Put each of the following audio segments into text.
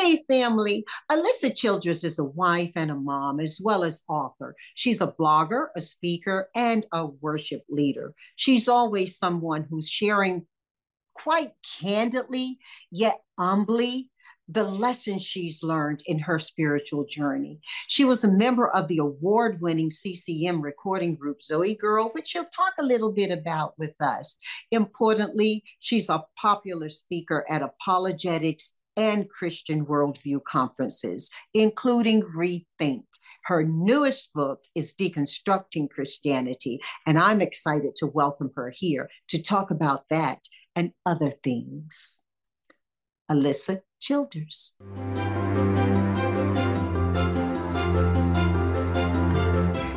Hey, family. Alisa Childers is a wife and a mom, as well as author. She's a blogger, a speaker, and a worship leader. She's always someone who's sharing quite candidly, yet humbly, the lessons she's learned in her spiritual journey. She was a member of the award winning CCM recording group ZOEgirl, which she'll talk a little bit about with us. Importantly, she's a popular speaker at apologetics and Christian worldview conferences, including reThink. Her newest book is Deconstructing Christianity, and I'm excited to welcome her here to talk about that and other things. Alisa Childers.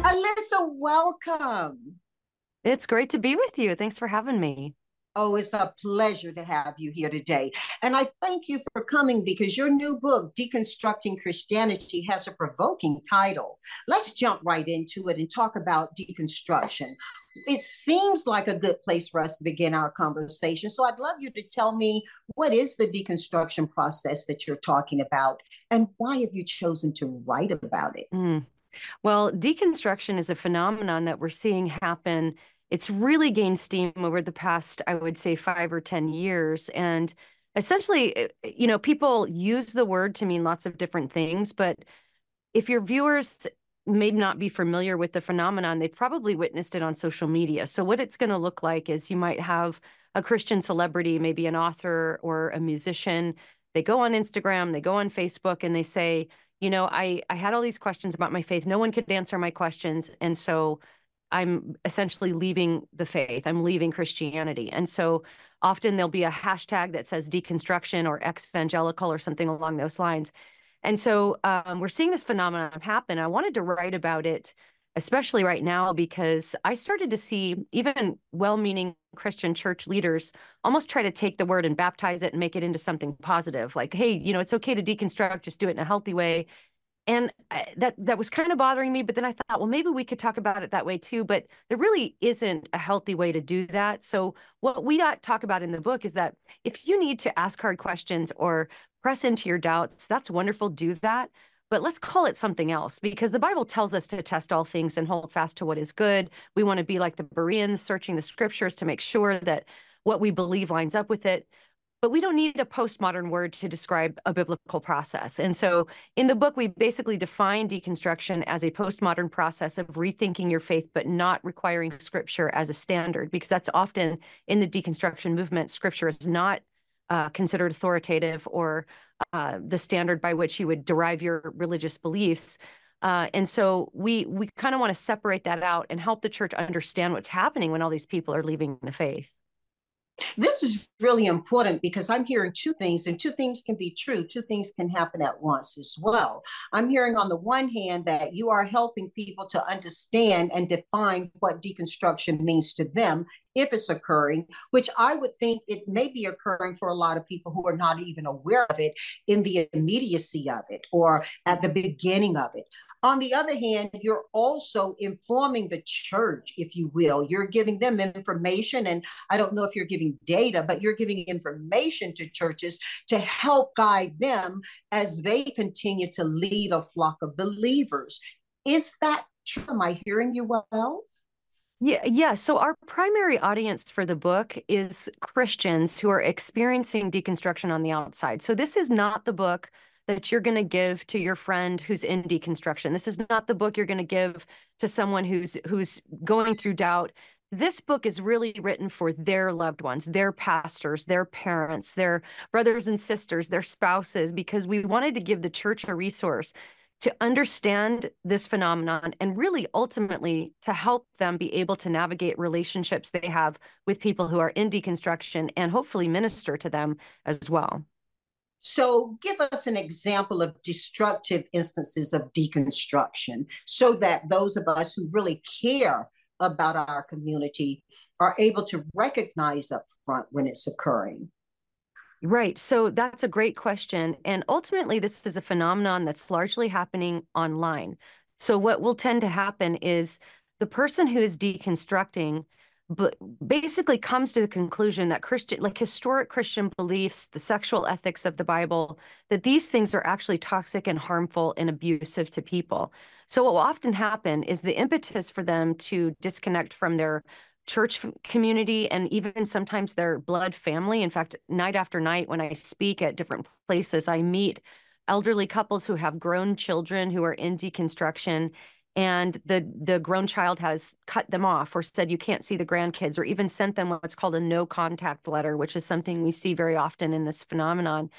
Alisa, welcome. It's great to be with you. Thanks for having me. Oh, it's a pleasure to have you here today. And I thank you for coming because your new book, Deconstructing Christianity, has a provoking title. Let's jump right into it and talk about deconstruction. It seems like a good place for us to begin our conversation. So I'd love you to tell me what is the deconstruction process that you're talking about and why have you chosen to write about it? Mm. Well, deconstruction is a phenomenon that we're seeing happen it's really gained steam over the past, I would say, five or 10 years. And essentially, eh, you know, people use the word to mean lots of different things. But if your viewers may not be familiar with the phenomenon, they've probably witnessed it on social media. So, what it's going to look like is you might have a Christian celebrity, maybe an author or a musician. They go on Instagram, they go on Facebook, and they say, you know, I, I had all these questions about my faith. No one could answer my questions. And so I'm essentially leaving the faith. I'm leaving Christianity. And so often there'll be a hashtag that says deconstruction or evangelical or something along those lines. And so um, we're seeing this phenomenon happen. I wanted to write about it, especially right now, because I started to see even well meaning Christian church leaders almost try to take the word and baptize it and make it into something positive. Like, hey, you know, it's okay to deconstruct, just do it in a healthy way and uh, that that was kind of bothering me but then i thought well maybe we could talk about it that way too but there really isn't a healthy way to do that. So what we talk about in the book is that if you need to ask hard questions or press into your doubts that's wonderful do that. But let's call it something else because the bible tells us to test all things and hold fast to what is good. We want to be like the bereans searching the scriptures to make sure that what we believe lines up with it but we don't need a postmodern word to describe a biblical process. And so in the book, we basically define deconstruction as a postmodern process of rethinking your faith, but not requiring scripture as a standard, because that's often in the deconstruction movement, scripture is not uh, considered authoritative or uh, the standard by which you would derive your religious beliefs. Uh, and so we we kind of want to separate that out and help the church understand what's happening when all these people are leaving the faith. This is really important because I'm hearing two things, and two things can be true. Two things can happen at once as well. I'm hearing, on the one hand, that you are helping people to understand and define what deconstruction means to them if it's occurring, which I would think it may be occurring for a lot of people who are not even aware of it in the immediacy of it or at the beginning of it. On the other hand, you're also informing the church, if you will. You're giving them information, and I don't know if you're giving data, but you're giving information to churches to help guide them as they continue to lead a flock of believers. Is that true? Am I hearing you well? Yeah, yeah. So our primary audience for the book is Christians who are experiencing deconstruction on the outside. So this is not the book that you're going to give to your friend who's in deconstruction. This is not the book you're going to give to someone who's who's going through doubt. This book is really written for their loved ones, their pastors, their parents, their brothers and sisters, their spouses because we wanted to give the church a resource to understand this phenomenon and really ultimately to help them be able to navigate relationships they have with people who are in deconstruction and hopefully minister to them as well. So, give us an example of destructive instances of deconstruction so that those of us who really care about our community are able to recognize up front when it's occurring. Right. So that's a great question. And ultimately, this is a phenomenon that's largely happening online. So, what will tend to happen is the person who is deconstructing but basically comes to the conclusion that Christian, like historic Christian beliefs, the sexual ethics of the Bible, that these things are actually toxic and harmful and abusive to people. So, what will often happen is the impetus for them to disconnect from their church community and even sometimes their blood family. In fact, night after night, when I speak at different places, I meet elderly couples who have grown children who are in deconstruction and the the grown child has cut them off or said you can't see the grandkids or even sent them what's called a no contact letter which is something we see very often in this phenomenon.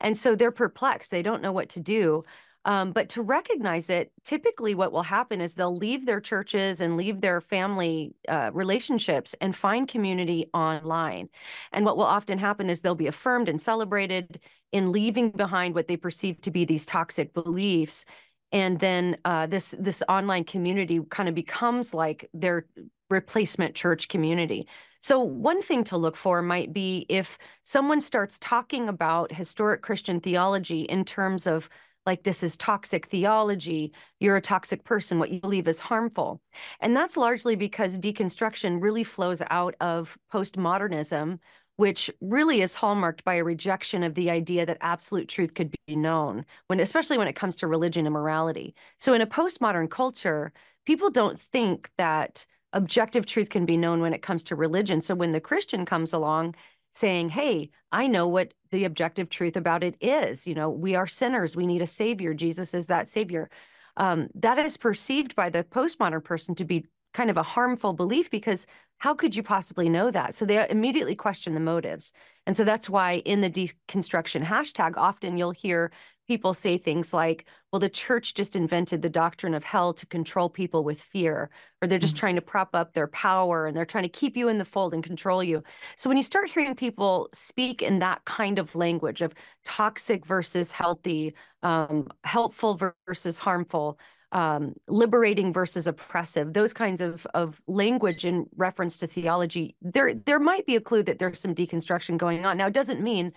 And so they're perplexed. They don't know what to do. Um, but to recognize it typically what will happen is they'll leave their churches and leave their family uh, relationships and find community online. And what will often happen is they'll be affirmed and celebrated in leaving behind what they perceive to be these toxic beliefs and then uh, this this online community kind of becomes like their replacement church community. So one thing to look for might be if someone starts talking about historic Christian theology in terms of like this is toxic theology, you're a toxic person, what you believe is harmful. And that's largely because deconstruction really flows out of postmodernism, which really is hallmarked by a rejection of the idea that absolute truth could be known when especially when it comes to religion and morality. So in a postmodern culture people don't think that objective truth can be known when it comes to religion. So when the christian comes along saying hey i know what the objective truth about it is. You know we are sinners. We need a savior. Jesus is that savior. Um, that is perceived by the postmodern person to be kind of a harmful belief because how could you possibly know that? So they immediately question the motives. And so that's why in the deconstruction hashtag, often you'll hear people say things like, well, the church just invented the doctrine of hell to control people with fear, or they're just mm-hmm. trying to prop up their power and they're trying to keep you in the fold and control you. So when you start hearing people speak in that kind of language of toxic versus healthy, um, helpful versus harmful, um, liberating versus oppressive, those kinds of of language in reference to theology, there there might be a clue that there's some deconstruction going on. Now, it doesn't mean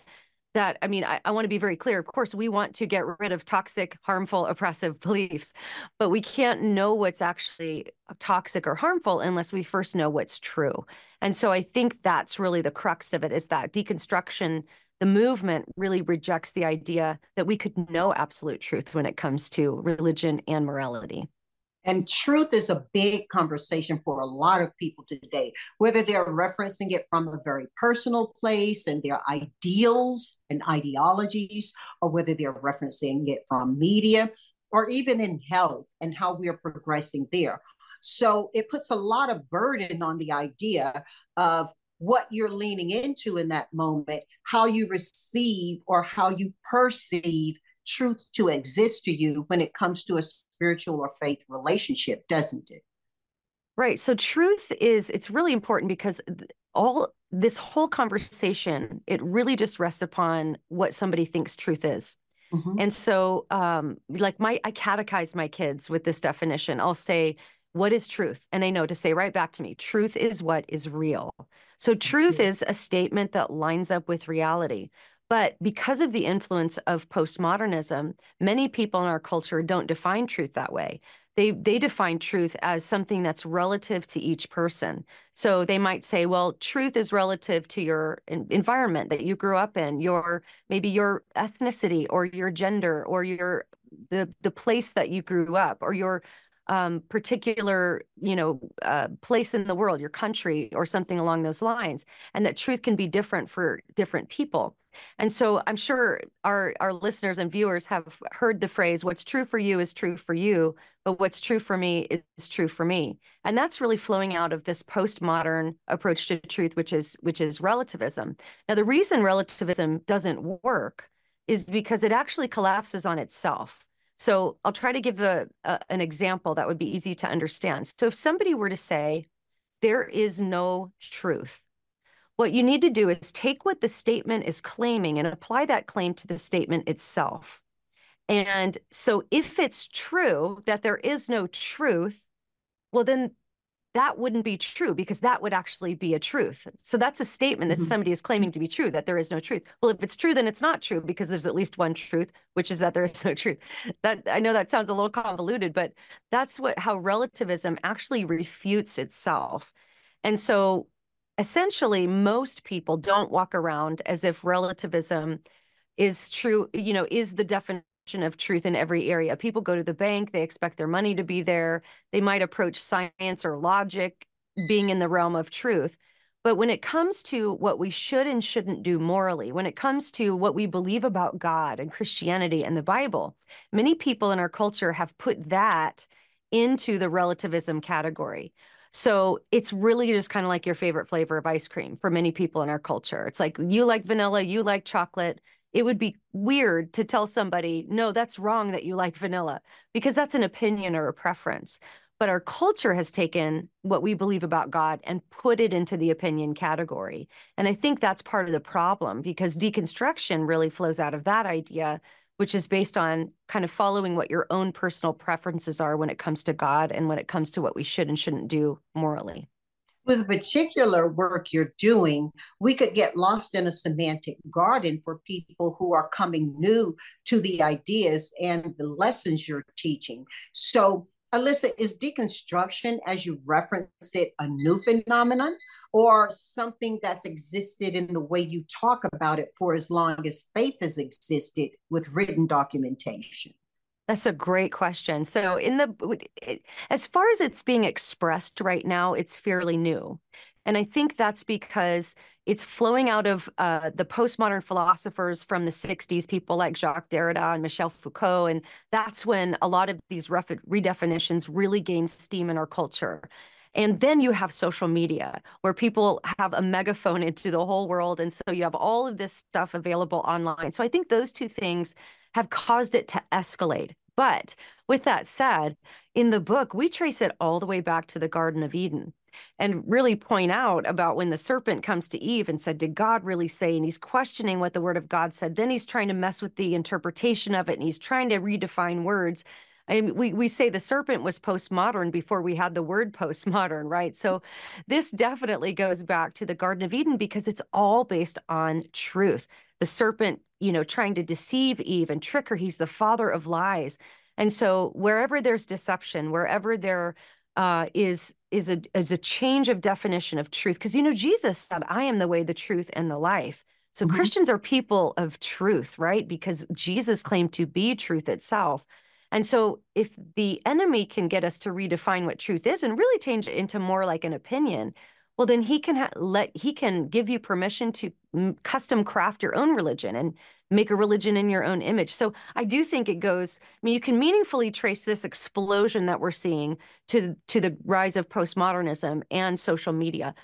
that I mean, I, I want to be very clear. Of course, we want to get rid of toxic, harmful, oppressive beliefs, but we can't know what's actually toxic or harmful unless we first know what's true. And so I think that's really the crux of it is that deconstruction the movement really rejects the idea that we could know absolute truth when it comes to religion and morality. And truth is a big conversation for a lot of people today, whether they're referencing it from a very personal place and their ideals and ideologies, or whether they're referencing it from media or even in health and how we are progressing there. So it puts a lot of burden on the idea of what you're leaning into in that moment, how you receive or how you perceive truth to exist to you when it comes to a spiritual or faith relationship, doesn't it? Right. So truth is it's really important because all this whole conversation it really just rests upon what somebody thinks truth is. Mm-hmm. And so um like my I catechize my kids with this definition. I'll say what is truth? And they know to say right back to me, truth is what is real. So, truth mm-hmm. is a statement that lines up with reality. But because of the influence of postmodernism, many people in our culture don't define truth that way. They, they define truth as something that's relative to each person. So they might say, well, truth is relative to your environment that you grew up in, your maybe your ethnicity or your gender or your the the place that you grew up or your um, particular, you know, uh, place in the world, your country, or something along those lines, and that truth can be different for different people. And so I'm sure our our listeners and viewers have heard the phrase "What's true for you is true for you, but what's true for me is, is true for me." And that's really flowing out of this postmodern approach to truth, which is which is relativism. Now, the reason relativism doesn't work is because it actually collapses on itself. So I'll try to give a, a, an example that would be easy to understand. So if somebody were to say, there is no truth, what you need to do is take what the statement is claiming and apply that claim to the statement itself. And so if it's true that there is no truth, well, then that wouldn't be true because that would actually be a truth. So that's a statement that mm-hmm. somebody is claiming to be true that there is no truth. Well, if it's true, then it's not true because there's at least one truth, which is that there is no truth. That I know that sounds a little convoluted, but that's what how relativism actually refutes itself. And so essentially, most people don't walk around as if relativism is true, you know, is the definition of truth in every area. People go to the bank, they expect their money to be there. They might approach science or logic being in the realm of truth. But when it comes to what we should and shouldn't do morally, when it comes to what we believe about God and Christianity and the Bible, many people in our culture have put that into the relativism category. So it's really just kind of like your favorite flavor of ice cream for many people in our culture. It's like you like vanilla, you like chocolate. It would be weird to tell somebody, no, that's wrong that you like vanilla, because that's an opinion or a preference. But our culture has taken what we believe about God and put it into the opinion category. And I think that's part of the problem because deconstruction really flows out of that idea, which is based on kind of following what your own personal preferences are when it comes to God and when it comes to what we should and shouldn't do morally with the particular work you're doing, we could get lost in a semantic garden for people who are coming new to the ideas and the lessons you're teaching. So, Alisa, is deconstruction, as you reference it, a new phenomenon or something that's existed in the way you talk about it for as long as faith has existed with written documentation? That's a great question. So, in the as far as it's being expressed right now, it's fairly new. And I think that's because it's flowing out of uh, the postmodern philosophers from the 60s, people like Jacques Derrida and Michel Foucault. And that's when a lot of these redefinitions really gain steam in our culture. And then you have social media where people have a megaphone into the whole world. And so you have all of this stuff available online. So I think those two things have caused it to escalate. But with that said, in the book, we trace it all the way back to the Garden of Eden and really point out about when the serpent comes to Eve and said, Did God really say? And he's questioning what the word of God said. Then he's trying to mess with the interpretation of it and he's trying to redefine words. And we, we say the serpent was postmodern before we had the word postmodern, right? So this definitely goes back to the Garden of Eden because it's all based on truth. The serpent, you know, trying to deceive Eve and trick her, he's the father of lies. And so wherever there's deception, wherever there uh, is is a is a change of definition of truth, because you know Jesus said, "I am the way, the truth, and the life." So mm-hmm. Christians are people of truth, right? Because Jesus claimed to be truth itself. And so, if the enemy can get us to redefine what truth is and really change it into more like an opinion, well, then he can ha- let he can give you permission to custom craft your own religion and make a religion in your own image. So I do think it goes. I mean, you can meaningfully trace this explosion that we're seeing to to the rise of postmodernism and social media,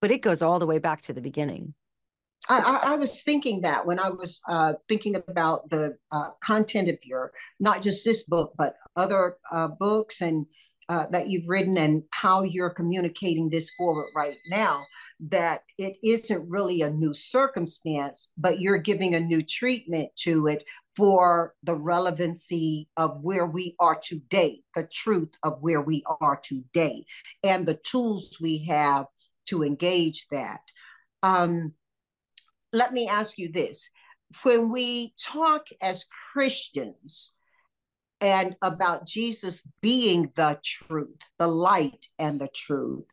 but it goes all the way back to the beginning. I, I, was thinking that when I was uh, thinking about the uh, content of your, not just this book, but other uh, books and uh, that you've written and how you're communicating this forward right now, that it isn't really a new circumstance, but you're giving a new treatment to it for the relevancy of where we are today, the truth of where we are today, and the tools we have to engage that. Um, let me ask you this when we talk as Christians and about Jesus being the truth, the light and the truth,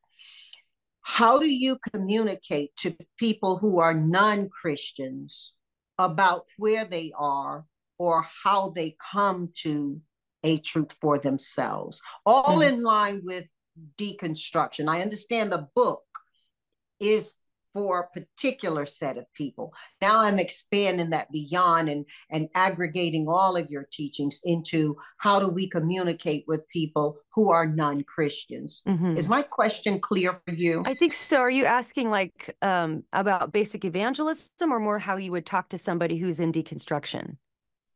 how do you communicate to people who are non Christians about where they are or how they come to a truth for themselves? All mm-hmm. in line with deconstruction. I understand the book is for a particular set of people. Now I'm expanding that beyond and, and aggregating all of your teachings into how do we communicate with people who are non-Christians. Mm-hmm. Is my question clear for you? I think so. Are you asking like um, about basic evangelism or more how you would talk to somebody who's in deconstruction?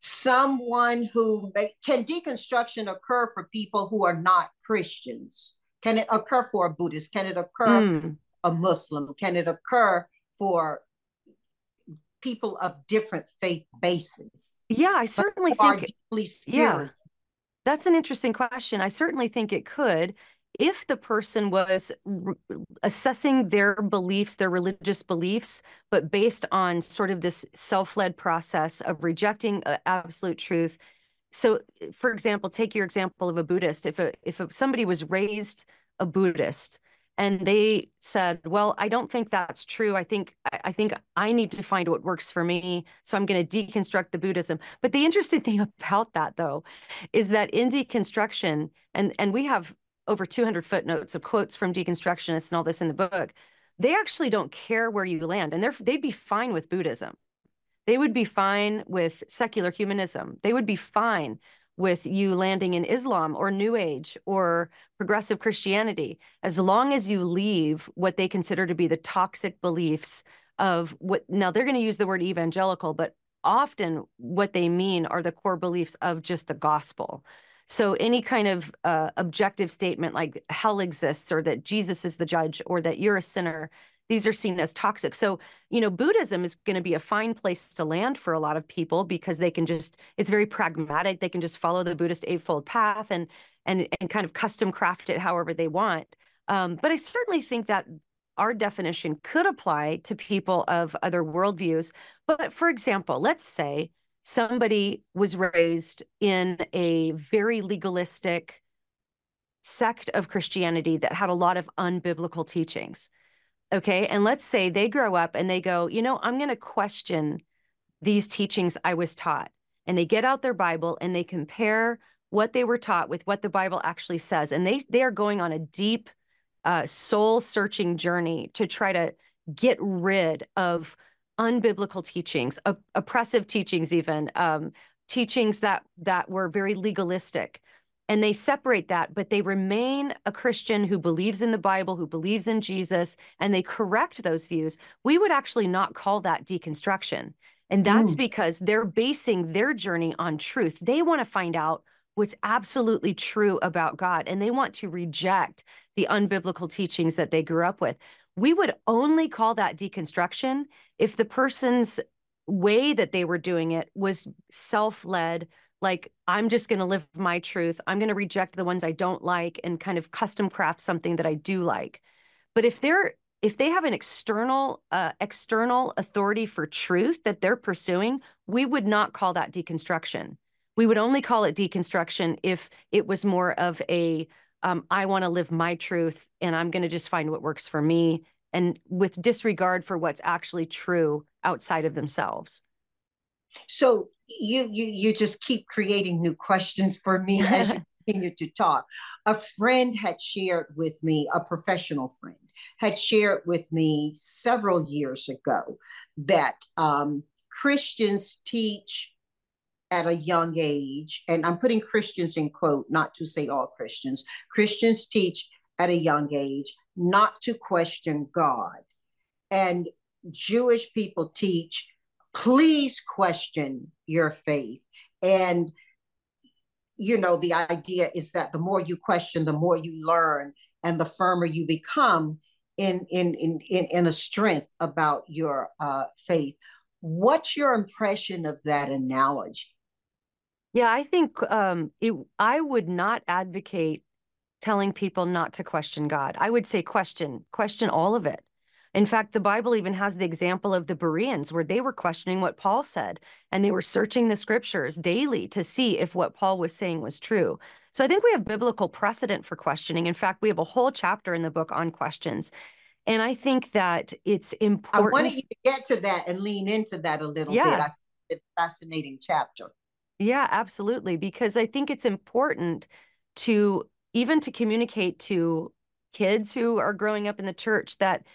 Someone who can deconstruction occur for people who are not Christians? Can it occur for a Buddhist? Can it occur mm a Muslim? Can it occur for people of different faith bases? Yeah, I certainly think. Yeah, that's an interesting question. I certainly think it could if the person was re- assessing their beliefs, their religious beliefs, but based on sort of this self led process of rejecting uh, absolute truth. So, for example, take your example of a Buddhist. If a, if a, somebody was raised a Buddhist and they said well i don't think that's true. I think i think i need to find what works for me so i'm going to deconstruct the buddhism. But the interesting thing about that though is that in deconstruction and and we have over 200 footnotes of quotes from deconstructionists and all this in the book they actually don't care where you land and they're they'd be fine with buddhism. They would be fine with secular humanism. They would be fine with you landing in Islam or New Age or progressive Christianity, as long as you leave what they consider to be the toxic beliefs of what now they're going to use the word evangelical, but often what they mean are the core beliefs of just the gospel. So any kind of uh, objective statement like hell exists or that Jesus is the judge or that you're a sinner these are seen as toxic. So, you know, Buddhism is going to be a fine place to land for a lot of people because they can just it's very pragmatic. They can just follow the Buddhist eightfold path and and and kind of custom craft it however they want. Um, but I certainly think that our definition could apply to people of other worldviews. But for example, let's say somebody was raised in a very legalistic sect of Christianity that had a lot of unbiblical teachings. Okay. And let's say they grow up and they go, you know, I'm going to question these teachings I was taught. And they get out their Bible and they compare what they were taught with what the Bible actually says. And they they are going on a deep uh, soul searching journey to try to get rid of unbiblical teachings, op- oppressive teachings, even um, teachings that that were very legalistic and they separate that, but they remain a Christian who believes in the Bible, who believes in Jesus, and they correct those views, we would actually not call that deconstruction. And that's mm. because they're basing their journey on truth. They want to find out what's absolutely true about God, and they want to reject the unbiblical teachings that they grew up with. We would only call that deconstruction if the person's way that they were doing it was self led, like i'm just going to live my truth. I'm going to reject the ones i don't like and kind of custom craft something that i do like. But if they're if they have an external uh, external authority for truth that they're pursuing we would not call that deconstruction. We would only call it deconstruction if it was more of a um, i want to live my truth and i'm going to just find what works for me and with disregard for what's actually true outside of themselves so you you you just keep creating new questions for me as you continue to talk. A friend had shared with me, a professional friend had shared with me several years ago that um, Christians teach at a young age, and I'm putting Christians in quote, not to say all Christians. Christians teach at a young age not to question God, and Jewish people teach please question your faith. And, you know, the idea is that the more you question, the more you learn, and the firmer you become in, in, in, in, in a strength about your uh, faith. What's your impression of that analogy? Yeah, I think um, it, I would not advocate telling people not to question God. I would say question, question all of it. In fact, the Bible even has the example of the Bereans where they were questioning what Paul said and they were searching the scriptures daily to see if what Paul was saying was true. So I think we have biblical precedent for questioning. In fact, we have a whole chapter in the book on questions. And I think that it's important. I wanted you to get to that and lean into that a little yeah. bit. I think it's a fascinating chapter. Yeah, absolutely. Because I think it's important to even to communicate to kids who are growing up in the church that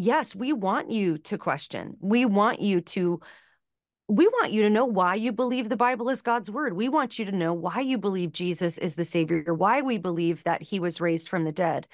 yes, we want you to question. We want you to we want you to know why you believe the Bible is God's word. We want you to know why you believe Jesus is the savior, why we believe that he was raised from the dead.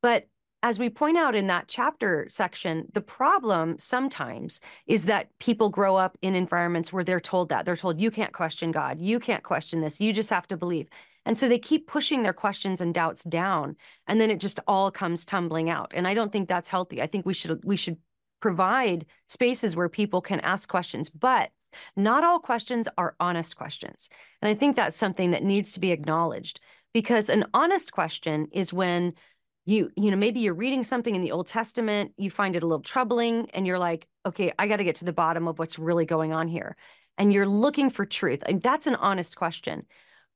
But as we point out in that chapter section, the problem sometimes is that people grow up in environments where they're told that. They're told, you can't question God. You can't question this. You just have to believe. And so they keep pushing their questions and doubts down, and then it just all comes tumbling out. And I don't think that's healthy. I think we should we should provide spaces where people can ask questions, but not all questions are honest questions. And I think that's something that needs to be acknowledged because an honest question is when you you know maybe you're reading something in the Old Testament, you find it a little troubling and you're like, "Okay, I got to get to the bottom of what's really going on here." And you're looking for truth. And that's an honest question.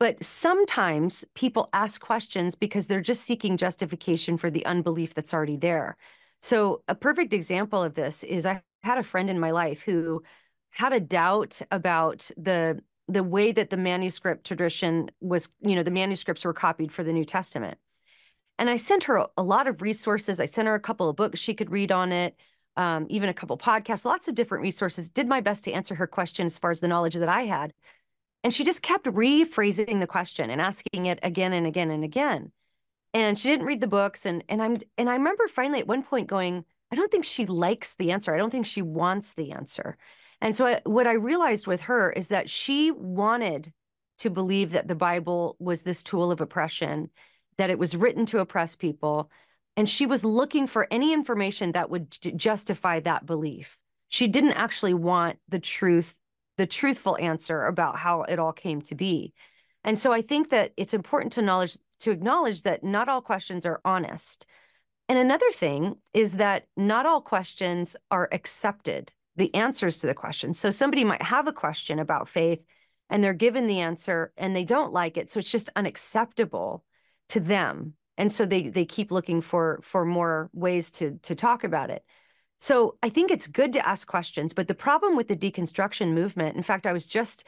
But sometimes people ask questions because they're just seeking justification for the unbelief that's already there. So, a perfect example of this is I had a friend in my life who had a doubt about the the way that the manuscript tradition was, you know, the manuscripts were copied for the New Testament. And I sent her a lot of resources. I sent her a couple of books she could read on it, um, even a couple podcasts, lots of different resources. Did my best to answer her question as far as the knowledge that I had. And she just kept rephrasing the question and asking it again and again and again. And she didn't read the books. And and I'm and I remember finally at one point going, I don't think she likes the answer. I don't think she wants the answer. And so I, what I realized with her is that she wanted to believe that the Bible was this tool of oppression, that it was written to oppress people, and she was looking for any information that would justify that belief. She didn't actually want the truth, the truthful answer about how it all came to be. And so I think that it's important to knowledge to acknowledge that not all questions are honest. And another thing is that not all questions are accepted, the answers to the questions. So somebody might have a question about faith and they're given the answer and they don't like it. So it's just unacceptable to them and so they they keep looking for for more ways to to talk about it so i think it's good to ask questions but the problem with the deconstruction movement in fact i was just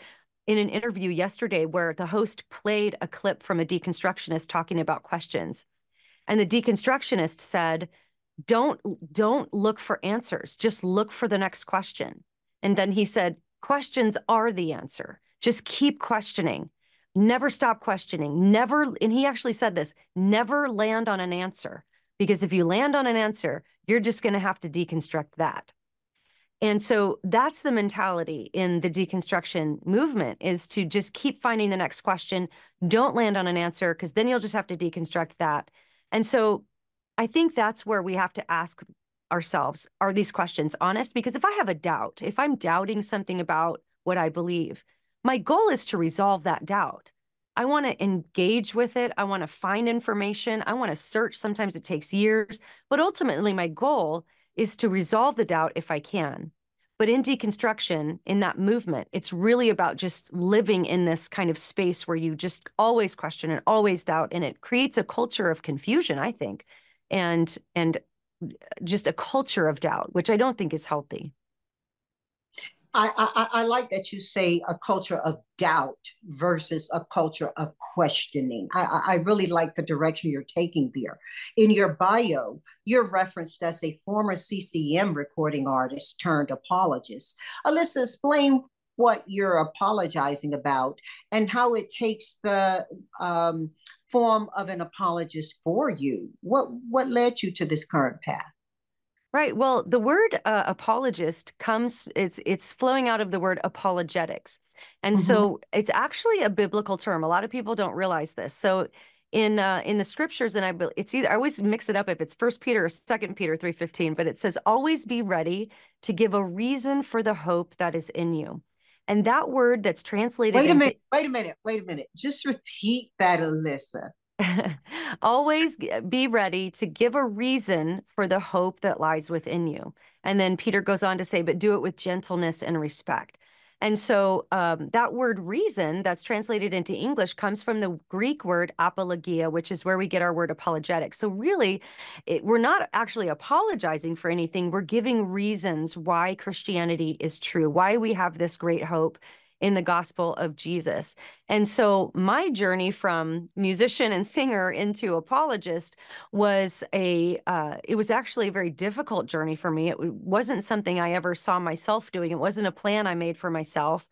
in an interview yesterday where the host played a clip from a deconstructionist talking about questions. And the deconstructionist said don't don't look for answers just look for the next question. And then he said questions are the answer. Just keep questioning. Never stop questioning. Never and he actually said this never land on an answer. Because if you land on an answer you're just going to have to deconstruct that. And so that's the mentality in the deconstruction movement is to just keep finding the next question don't land on an answer because then you'll just have to deconstruct that. And so i think that's where we have to ask ourselves are these questions honest? Because if i have a doubt if i'm doubting something about what i believe my goal is to resolve that doubt. I want to engage with it. I want to find information. I want to search. Sometimes it takes years, but ultimately, my goal is to resolve the doubt if I can. But in deconstruction, in that movement, it's really about just living in this kind of space where you just always question and always doubt. And it creates a culture of confusion, I think, and and uh, just a culture of doubt, which I don't think is healthy. I, I, I like that you say a culture of doubt versus a culture of questioning. I, I really like the direction you're taking there. In your bio, you're referenced as a former CCM recording artist turned apologist. Alisa, explain what you're apologizing about and how it takes the um, form of an apologist for you. What what led you to this current path? Right. Well, the word uh, apologist comes it's it's flowing out of the word apologetics. And mm-hmm. so it's actually a biblical term. A lot of people don't realize this. So in uh, in the scriptures and I it's either I always mix it up if it's first Peter or second Peter 3:15, but it says always be ready to give a reason for the hope that is in you. And that word that's translated Wait a into, minute, wait a minute, wait a minute. Just repeat that, Alisa. Always be ready to give a reason for the hope that lies within you. And then Peter goes on to say, but do it with gentleness and respect. And so um, that word reason that's translated into English comes from the Greek word apologia, which is where we get our word apologetic. So really, it, we're not actually apologizing for anything. We're giving reasons why Christianity is true, why we have this great hope in the gospel of Jesus. And so my journey from musician and singer into apologist was a uh, it was actually a very difficult journey for me. It wasn't something I ever saw myself doing. It wasn't a plan I made for myself.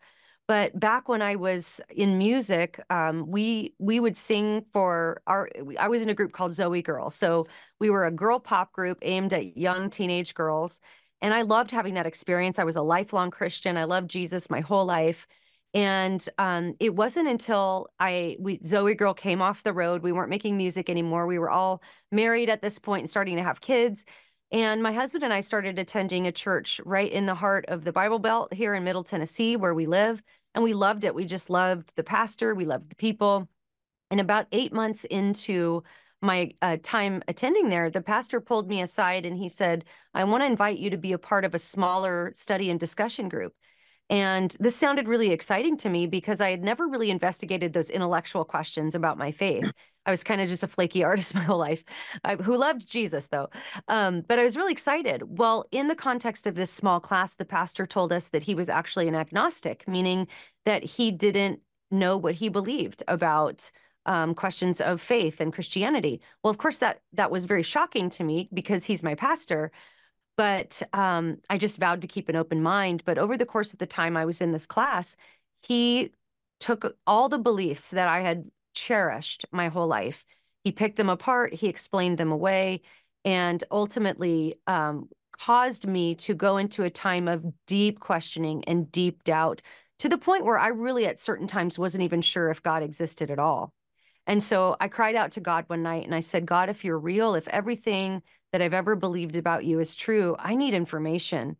But back when I was in music, um, we we would sing for our. I was in a group called ZOEgirl, so we were a girl pop group aimed at young teenage girls, and I loved having that experience. I was a lifelong Christian. I loved Jesus my whole life, and um, it wasn't until I we ZOEgirl came off the road. We weren't making music anymore. We were all married at this point and starting to have kids. And my husband and I started attending a church right in the heart of the Bible Belt here in Middle Tennessee, where we live. And we loved it. We just loved the pastor, we loved the people. And about eight months into my uh, time attending there, the pastor pulled me aside and he said, I want to invite you to be a part of a smaller study and discussion group. And this sounded really exciting to me because I had never really investigated those intellectual questions about my faith. I was kind of just a flaky artist my whole life, I, who loved Jesus though. Um, but I was really excited. Well, in the context of this small class, the pastor told us that he was actually an agnostic, meaning that he didn't know what he believed about um, questions of faith and Christianity. Well, of course, that that was very shocking to me because he's my pastor. But um, I just vowed to keep an open mind. But over the course of the time I was in this class, he took all the beliefs that I had cherished my whole life. He picked them apart, he explained them away, and ultimately um, caused me to go into a time of deep questioning and deep doubt to the point where I really, at certain times, wasn't even sure if God existed at all. And so I cried out to God one night and I said, God, if you're real, if everything that I've ever believed about you is true, I need information.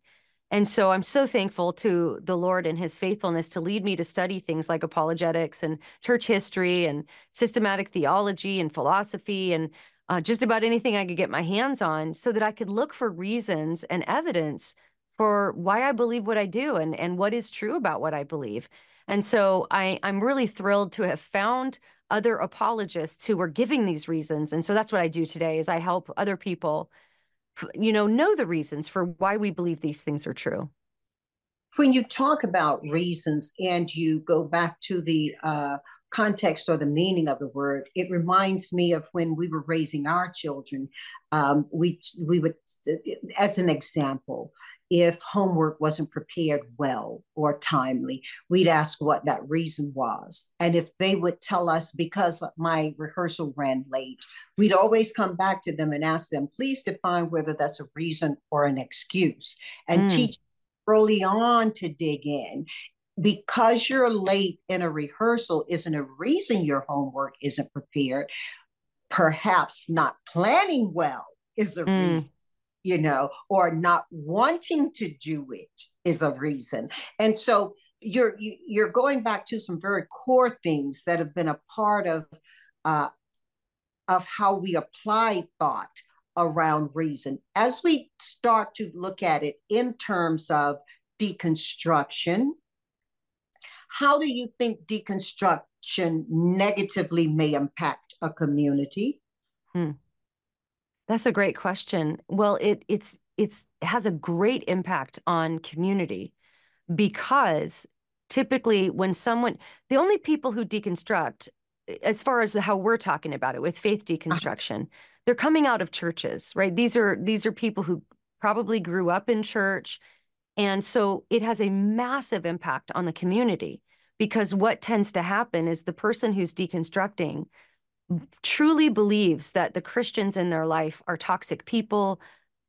And so I'm so thankful to the Lord and his faithfulness to lead me to study things like apologetics and church history and systematic theology and philosophy and uh, just about anything I could get my hands on so that I could look for reasons and evidence for why I believe what I do and, and what is true about what I believe. And so I, I'm really thrilled to have found other apologists who were giving these reasons. And so that's what I do today is I help other people, you know, know the reasons for why we believe these things are true. When you talk about reasons and you go back to the uh, context or the meaning of the word, it reminds me of when we were raising our children. Um, we we would, as an example, if homework wasn't prepared well or timely. We'd ask what that reason was. And if they would tell us because my rehearsal ran late, we'd always come back to them and ask them, please define whether that's a reason or an excuse and mm. teach early on to dig in. Because you're late in a rehearsal isn't a reason your homework isn't prepared. Perhaps not planning well is a mm. reason you know, or not wanting to do it is a reason. And so you're you're going back to some very core things that have been a part of uh, of how we apply thought around reason. As we start to look at it in terms of deconstruction, how do you think deconstruction negatively may impact a community? Hmm. That's a great question. Well, it it's it's it has a great impact on community because typically when someone the only people who deconstruct as far as how we're talking about it with faith uh-huh. deconstruction they're coming out of churches right these are these are people who probably grew up in church and so it has a massive impact on the community because what tends to happen is the person who's deconstructing truly believes that the Christians in their life are toxic people,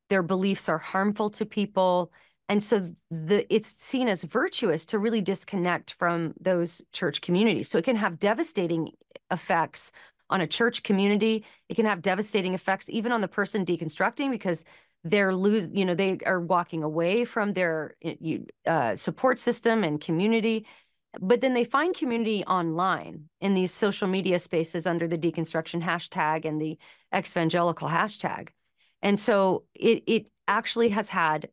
their beliefs are harmful to people. And so the it's seen as virtuous to really disconnect from those church communities. So it can have devastating effects on a church community. It can have devastating effects even on the person deconstructing because they're lose you know they are walking away from their uh, support system and community but then they find community online in these social media spaces under the deconstruction hashtag and the evangelical hashtag. And so it, it actually has had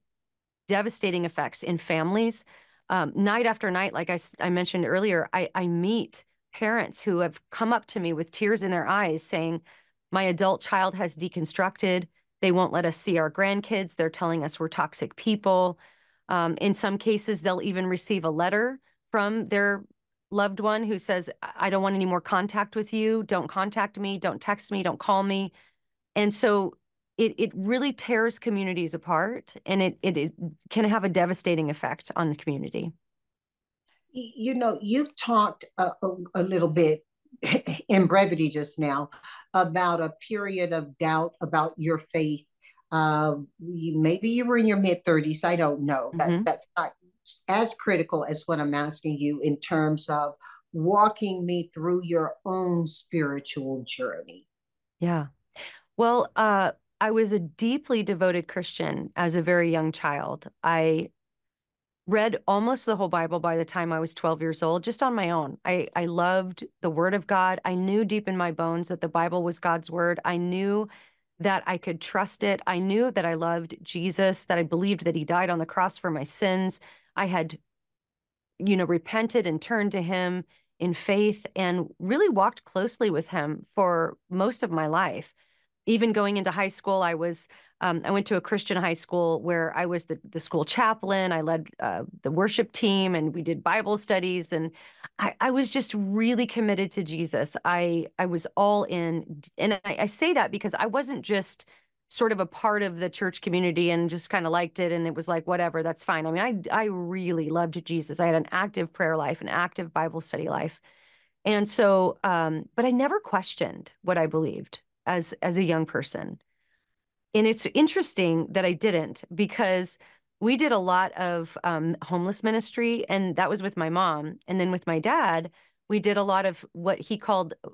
devastating effects in families. Um, night after night, like I, I mentioned earlier, I, I meet parents who have come up to me with tears in their eyes saying, My adult child has deconstructed. They won't let us see our grandkids. They're telling us we're toxic people. Um, in some cases, they'll even receive a letter from their loved one who says, I don't want any more contact with you. Don't contact me. Don't text me. Don't call me. And so it, it really tears communities apart and it, it, it can have a devastating effect on the community. You know, you've talked a, a, little bit in brevity just now about a period of doubt about your faith. Uh, maybe you were in your mid 30s. I don't know. That, mm-hmm. That's not as critical as what I'm asking you in terms of walking me through your own spiritual journey. Yeah. Well, uh, I was a deeply devoted Christian as a very young child. I read almost the whole Bible by the time I was 12 years old, just on my own. I, I loved the Word of God. I knew deep in my bones that the Bible was God's Word. I knew that I could trust it. I knew that I loved Jesus, that I believed that He died on the cross for my sins, I had you know, repented and turned to him in faith and really walked closely with him for most of my life. Even going into high school, I was um, I went to a Christian high school where I was the the school chaplain. I led uh, the worship team, and we did Bible studies. And I, I, was just really committed to Jesus. I I was all in, and I, I say that because I wasn't just sort of a part of the church community and just kind of liked it and it was like whatever that's fine. I mean i i really loved jesus. I had an active prayer life an active bible study life. And so um but i never questioned what i believed as as a young person. And it's interesting that i didn't because we did a lot of um, homeless ministry and that was with my mom. And then with my dad we did a lot of what he called uh,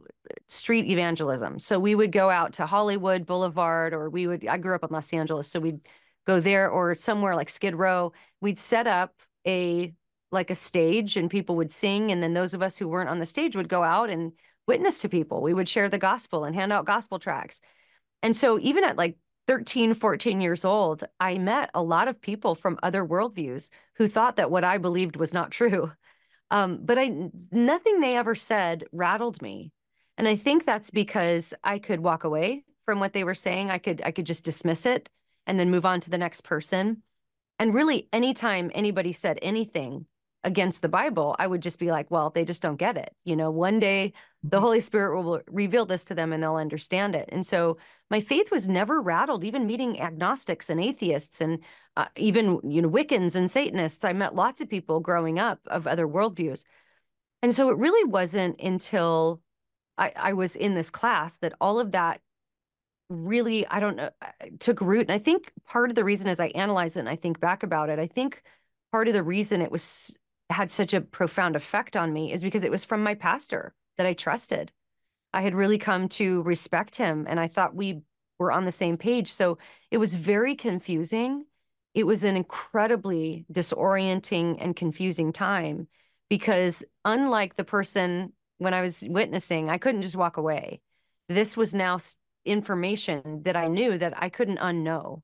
street evangelism. So we would go out to Hollywood Boulevard, or we would, I grew up in Los Angeles, so we'd go there or somewhere like Skid Row. We'd set up a, like a stage and people would sing. And then those of us who weren't on the stage would go out and witness to people. We would share the gospel and hand out gospel tracts. And so even at like 13, 14 years old, I met a lot of people from other worldviews who thought that what I believed was not true. Um, but I nothing they ever said rattled me. And I think that's because I could walk away from what they were saying. I could I could just dismiss it and then move on to the next person. And really anytime anybody said anything against the Bible, I would just be like, well, they just don't get it. You know, one day the mm-hmm. Holy Spirit will reveal this to them and they'll understand it. And so my faith was never rattled, even meeting agnostics and atheists and uh, even, you know, Wiccans and Satanists. I met lots of people growing up of other worldviews. And so it really wasn't until I, I was in this class that all of that really, I don't know, uh, took root. And I think part of the reason as I analyze it and I think back about it, I think part of the reason it was had such a profound effect on me is because it was from my pastor that I trusted. I had really come to respect him and I thought we were on the same page. So it was very confusing. It was an incredibly disorienting and confusing time because, unlike the person when I was witnessing, I couldn't just walk away. This was now information that I knew that I couldn't unknow.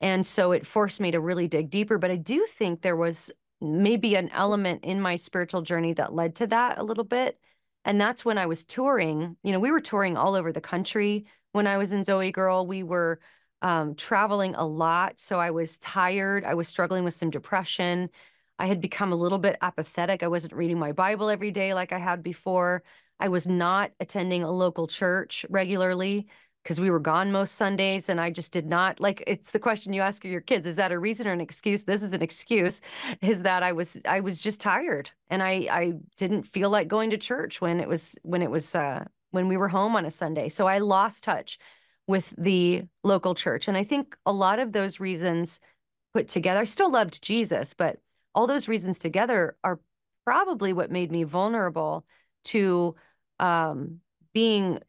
And so it forced me to really dig deeper. But I do think there was maybe an element in my spiritual journey that led to that a little bit. And that's when I was touring. You know, we were touring all over the country when I was in ZOEgirl. We were um, traveling a lot. So I was tired. I was struggling with some depression. I had become a little bit apathetic. I wasn't reading my Bible every day like I had before. I was not attending a local church regularly because we were gone most Sundays and I just did not like it's the question you ask your kids is that a reason or an excuse? This is an excuse is that I was I was just tired and I I didn't feel like going to church when it was when it was uh when we were home on a Sunday. So I lost touch with the local church and I think a lot of those reasons put together I still loved Jesus but all those reasons together are probably what made me vulnerable to um being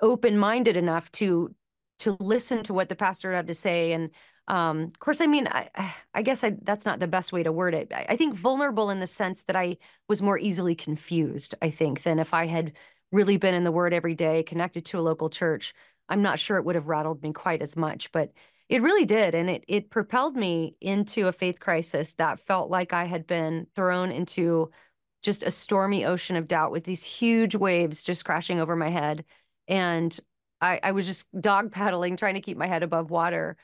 open-minded enough to to listen to what the pastor had to say. And um, of course i mean i i guess I, that's not the best way to word it. I, I think vulnerable in the sense that i was more easily confused i think than if i had really been in the word every day connected to a local church. I'm not sure it would have rattled me quite as much but it really did. And it it propelled me into a faith crisis that felt like i had been thrown into just a stormy ocean of doubt with these huge waves just crashing over my head. And I, I was just dog paddling, trying to keep my head above water.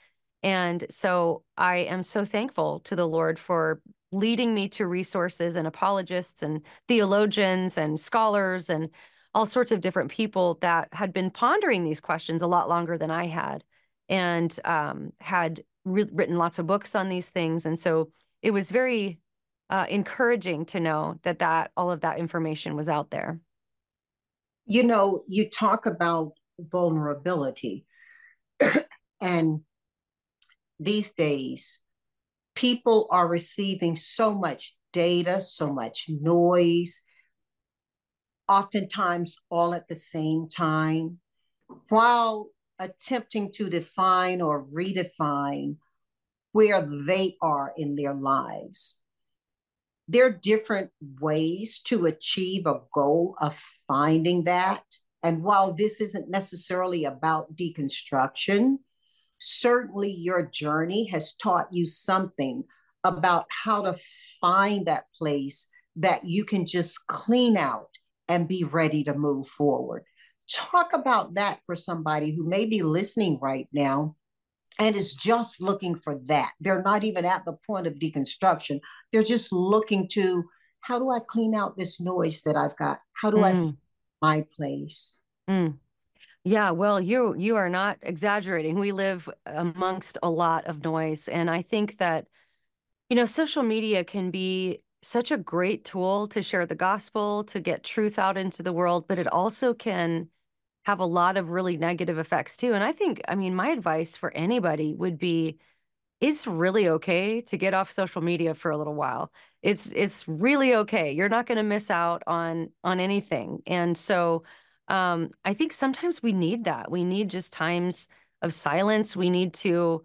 And so I am so thankful to the Lord for leading me to resources and apologists and theologians and scholars and all sorts of different people that had been pondering these questions a lot longer than I had and um, had re- written lots of books on these things. And so it was very uh, encouraging to know that that all of that information was out there. You know, you talk about vulnerability, and these days, people are receiving so much data, so much noise, oftentimes all at the same time, while attempting to define or redefine where they are in their lives there are different ways to achieve a goal of finding that. And while this isn't necessarily about deconstruction, certainly your journey has taught you something about how to find that place that you can just clean out and be ready to move forward. Talk about that for somebody who may be listening right now and is just looking for that. They're not even at the point of deconstruction. They're just looking to how do I clean out this noise that I've got? How do mm. I find my place? Mm. Yeah, well, you you are not exaggerating. We live amongst a lot of noise, and I think that you know, social media can be such a great tool to share the gospel, to get truth out into the world, but it also can have a lot of really negative effects too. And I think, I mean, my advice for anybody would be it's really okay to get off social media for a little while. It's it's really okay. You're not going to miss out on on anything. And so um I think sometimes we need that. We need just times of silence. We need to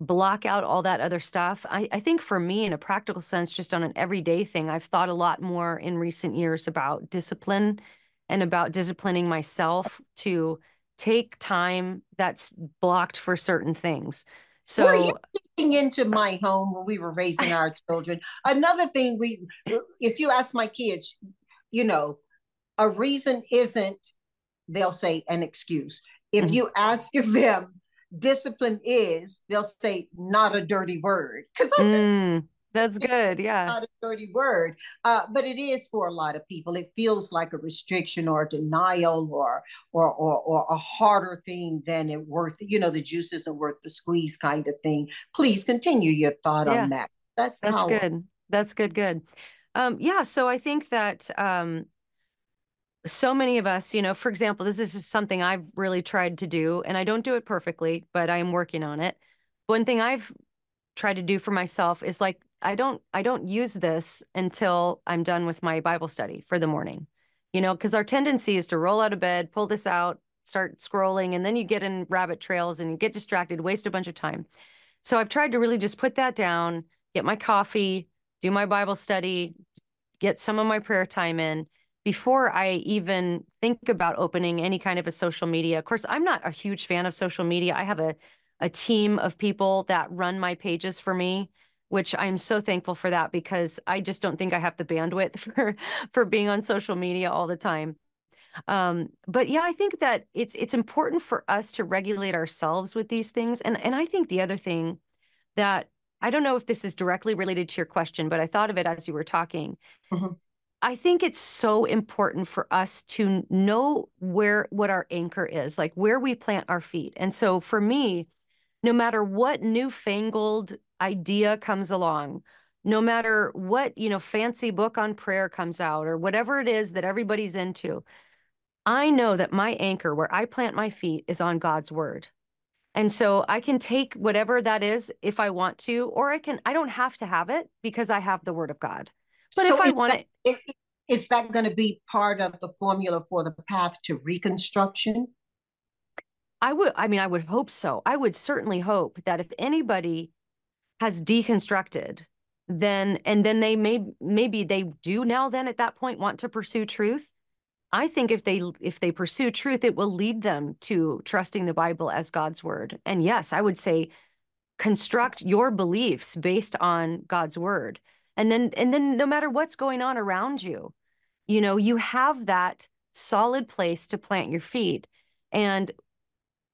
block out all that other stuff. I, I think for me, in a practical sense, just on an everyday thing, I've thought a lot more in recent years about discipline and about disciplining myself to take time that's blocked for certain things. So were you getting into my home when we were raising our children? Another thing we if you ask my kids, you know, a reason isn't they'll say an excuse. If mm-hmm. you ask them discipline is, they'll say not a dirty word. Because mm, that's good. Yeah. Not a dirty word. Uh, but it is for a lot of people. It feels like a restriction or a denial or or or, or a harder thing than it worth, you know, the juice isn't worth the squeeze kind of thing. Please continue your thought yeah. on that. That's that's good. That's good, good. Um, yeah, so I think that um, so many of us, you know, for example, this is something I've really tried to do, and I don't do it perfectly, but I am working on it. One thing I've tried to do for myself is like I don't I don't use this until I'm done with my Bible study for the morning. You know, because our tendency is to roll out of bed, pull this out, start scrolling, and then you get in rabbit trails and you get distracted, waste a bunch of time. So I've tried to really just put that down, get my coffee, do my Bible study, get some of my prayer time in before I even think about opening any kind of a social media. Of course, I'm not a huge fan of social media. I have a a team of people that run my pages for me, which I'm so thankful for that because I just don't think I have the bandwidth for for being on social media all the time. Um, but yeah, I think that it's it's important for us to regulate ourselves with these things. And and I think the other thing that I don't know if this is directly related to your question, but I thought of it as you were talking. Mm-hmm. I think it's so important for us to know where what our anchor is, like where we plant our feet. And so for me, no matter what newfangled idea comes along, no matter what, you know, fancy book on prayer comes out or whatever it is that everybody's into, I know that my anchor where I plant my feet is on God's word. And so I can take whatever that is if I want to, or I can, I don't have to have it because I have the word of God. But so if I want that, it, is that going to be part of the formula for the path to reconstruction? I would, I mean, I would hope so. I would certainly hope that if anybody has deconstructed, then and then they may maybe they do now then at that point want to pursue truth. I think if they if they pursue truth, it will lead them to trusting the Bible as God's word. And yes, I would say construct your beliefs based on God's word and then and then no matter what's going on around you you know you have that solid place to plant your feet and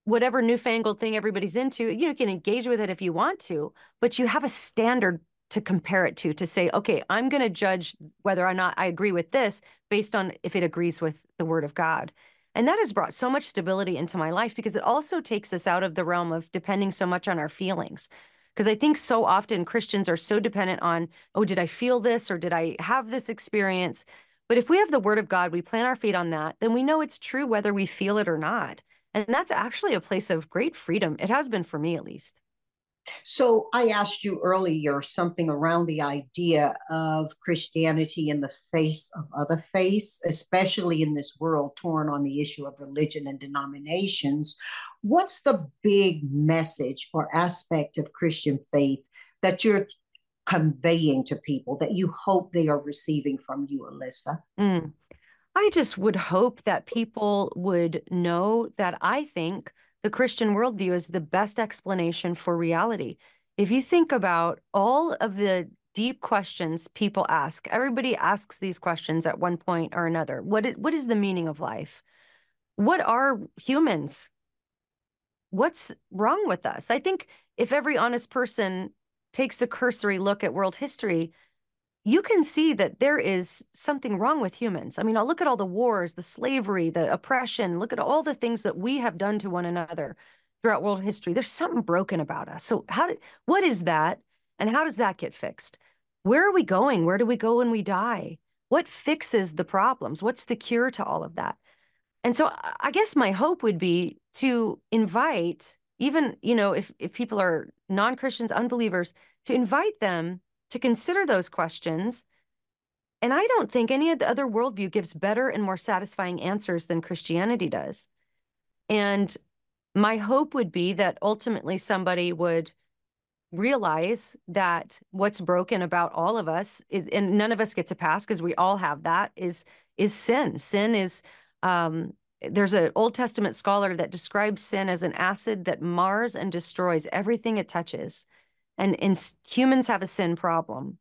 whatever newfangled thing everybody's into you, know, you can engage with it if you want to but you have a standard to compare it to to say okay i'm going to judge whether or not i agree with this based on if it agrees with the word of god and that has brought so much stability into my life because it also takes us out of the realm of depending so much on our feelings because I think so often Christians are so dependent on, oh, did I feel this or did I have this experience? But if we have the word of God, we plant our feet on that, then we know it's true whether we feel it or not. And that's actually a place of great freedom. It has been for me, at least. So I asked you earlier something around the idea of Christianity in the face of other faiths, especially in this world torn on the issue of religion and denominations. What's the big message or aspect of Christian faith that you're conveying to people that you hope they are receiving from you, Alisa? Mm. I just would hope that people would know that I think the Christian worldview is the best explanation for reality. if you think about all of the deep questions people ask, everybody asks these questions at one point or another. What is, what is the meaning of life? What are humans? What's wrong with us? I think if every honest person takes a cursory look at world history, you can see that there is something wrong with humans. I mean, I'll look at all the wars, the slavery, the oppression, look at all the things that we have done to one another throughout world history. There's something broken about us. So how did what is that? And how does that get fixed? Where are we going? Where do we go when we die? What fixes the problems? What's the cure to all of that? And so I guess my hope would be to invite even, you know, if if people are non-Christians, unbelievers, to invite them to consider those questions. And I don't think any of the other worldview gives better and more satisfying answers than Christianity does. And my hope would be that ultimately somebody would realize that what's broken about all of us is and none of us gets a pass because we all have that is is sin sin is um there's an old testament scholar that describes sin as an acid that mars and destroys everything it touches and, humans have a sin problem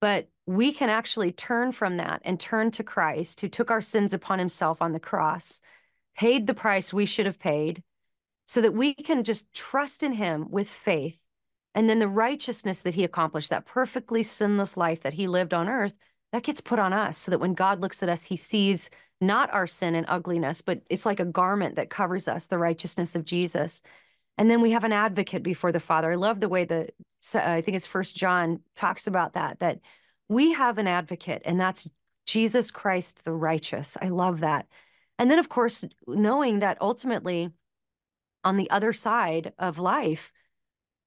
but we can actually turn from that and turn to christ who took our sins upon himself on the cross paid the price we should have paid so that we can just trust in him with faith. And then the righteousness that he accomplished, that perfectly sinless life that he lived on earth, that gets put on us so that when God looks at us, he sees not our sin and ugliness, but it's like a garment that covers us, the righteousness of Jesus. And then we have an advocate before the Father. I love the way that I think it's First John talks about that, that we have an advocate, and that's Jesus Christ the righteous. I love that. And then, of course, knowing that ultimately on the other side of life,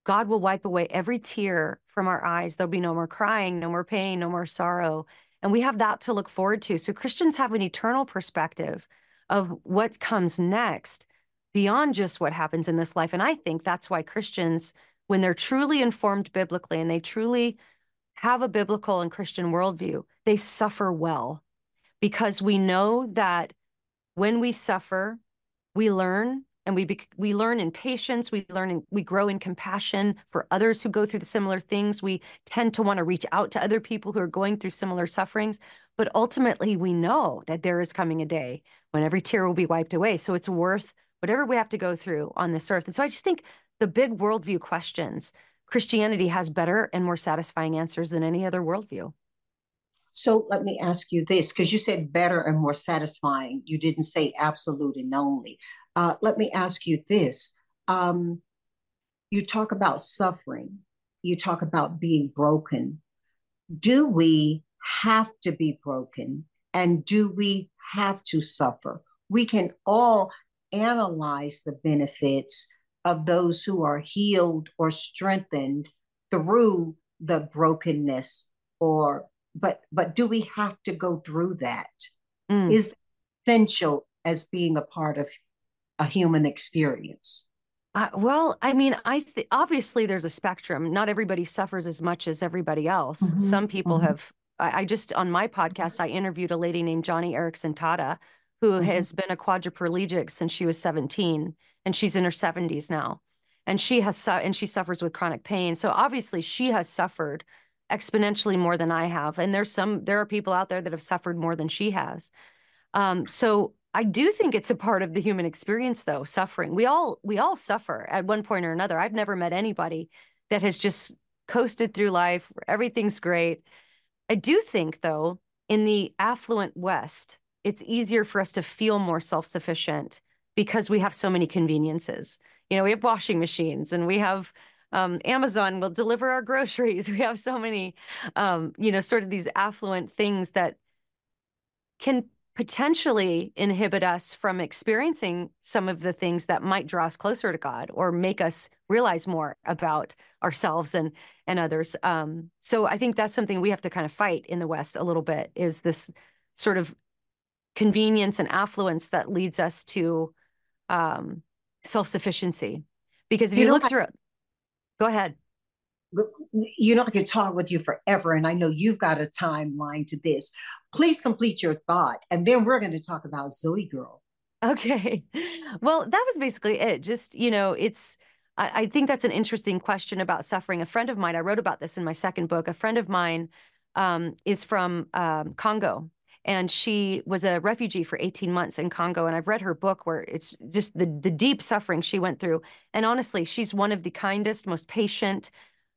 God will wipe away every tear from our eyes. There'll be no more crying, no more pain, no more sorrow. And we have that to look forward to. So Christians have an eternal perspective of what comes next beyond just what happens in this life. And I think that's why Christians, when they're truly informed biblically and they truly have a biblical and Christian worldview, they suffer well. Because we know that when we suffer, we learn and we we learn in patience we learn in, we grow in compassion for others who go through the similar things. We tend to want to reach out to other people who are going through similar sufferings. But ultimately we know that there is coming a day when every tear will be wiped away. So it's worth whatever we have to go through on this earth and so i just think the big worldview questions christianity has better and more satisfying answers than any other worldview so let me ask you this, because you said better and more satisfying. You didn't say absolute and only. Uh, let me ask you this. Um, you talk about suffering, you talk about being broken. Do we have to be broken? And do we have to suffer? We can all analyze the benefits of those who are healed or strengthened through the brokenness or but but do we have to go through that? Mm. Is essential as being a part of a human experience? Uh, well, I mean, I th- obviously there's a spectrum. Not everybody suffers as much as everybody else. Mm-hmm. Some people mm-hmm. have. I, I, just on my podcast, I interviewed a lady named Joni Eareckson Tada, who mm-hmm. has been a quadriplegic since she was 17, and she's in her 70s now, and she has su- and she suffers with chronic pain. So obviously, she has suffered exponentially more than I have, and there's some there are people out there that have suffered more than she has. Um, so I do think it's a part of the human experience though, suffering. We all we all suffer at one point or another. I've never met anybody that has just coasted through life, everything's great. I do think though, in the affluent West, it's easier for us to feel more self-sufficient because we have so many conveniences. You know, we have washing machines and we have um, Amazon will deliver our groceries. We have so many, um, you know, sort of these affluent things that can potentially inhibit us from experiencing some of the things that might draw us closer to God or make us realize more about ourselves and and others. Um, so I think that's something we have to kind of fight in the West a little bit is this sort of convenience and affluence that leads us to um, self sufficiency. Because if you, you look through it, go ahead you know, I could talk with you forever, and I know you've got a timeline to this. Please complete your thought, and then we're going to talk about ZOEgirl. Okay. Well, that was basically it. Just, you know, it's I, I, think that's an interesting question about suffering. A friend of mine, I wrote about this in my second book. A friend of mine um, is from um, Congo, and she was a refugee for 18 months in Congo. And I've read her book where it's just the the deep suffering she went through. And honestly, she's one of the kindest, most patient,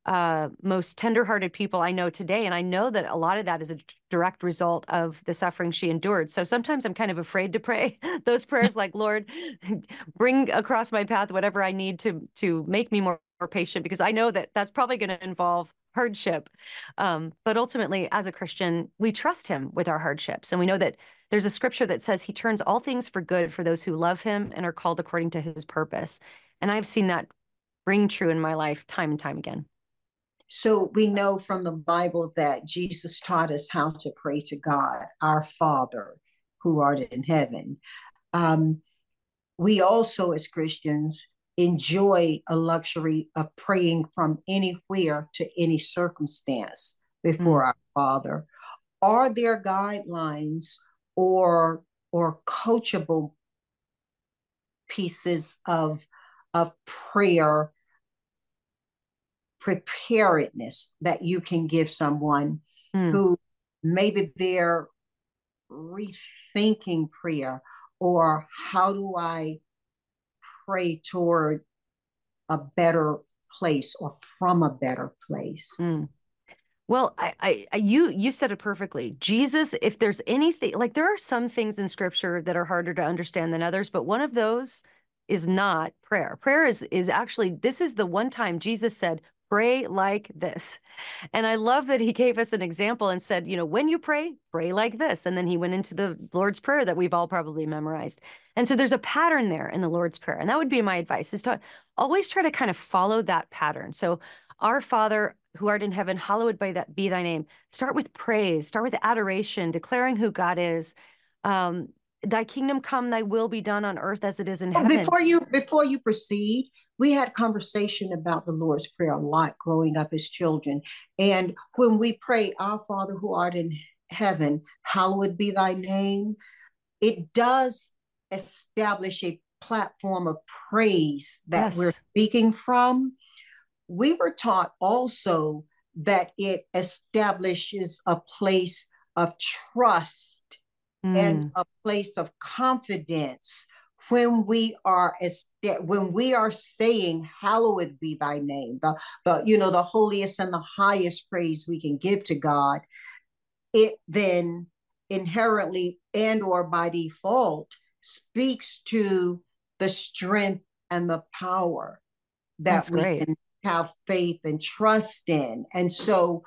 uh, most tenderhearted people I know today. And I know that a lot of that is a direct result of the suffering she endured. So sometimes I'm kind of afraid to pray those prayers like, Lord, bring across my path whatever I need to to make me more, more patient, because I know that that's probably going to involve hardship. Um, but ultimately, as a Christian, we trust him with our hardships. And we know that there's a scripture that says he turns all things for good for those who love him and are called according to his purpose. And I've seen that ring true in my life time and time again. So we know from the Bible that Jesus taught us how to pray to God, our Father who art in heaven. Um, we also, as Christians, enjoy a luxury of praying from anywhere to any circumstance before mm. our Father. Are there guidelines or or coachable pieces of of prayer preparedness that you can give someone mm. who maybe they're rethinking prayer or how do I pray toward a better place or from a better place? Mm. Well, I, I, you, you said it perfectly. Jesus, if there's anything like there are some things in Scripture that are harder to understand than others, but one of those is not prayer. Prayer is is actually this is the one time Jesus said, pray like this. And I love that he gave us an example and said, you know, when you pray, pray like this. And then he went into the Lord's Prayer that we've all probably memorized. And so there's a pattern there in the Lord's Prayer. And that would be my advice is to always try to kind of follow that pattern. So our Father who art in heaven, hallowed by that be thy name. Start with praise, start with adoration, declaring who God is. Um, thy kingdom come thy will be done on earth as it is in heaven. before you before you proceed we had conversation about the lord's prayer a lot growing up as children. And when we pray our father who art in heaven hallowed be thy name it does establish a platform of praise that yes. we're speaking from. We were taught also that it establishes a place of trust mm. and a place of confidence when we are when we are saying hallowed be thy name the, the you know the holiest and the highest praise we can give to god it then inherently and or by default speaks to the strength and the power that That's we great. can have faith and trust in and so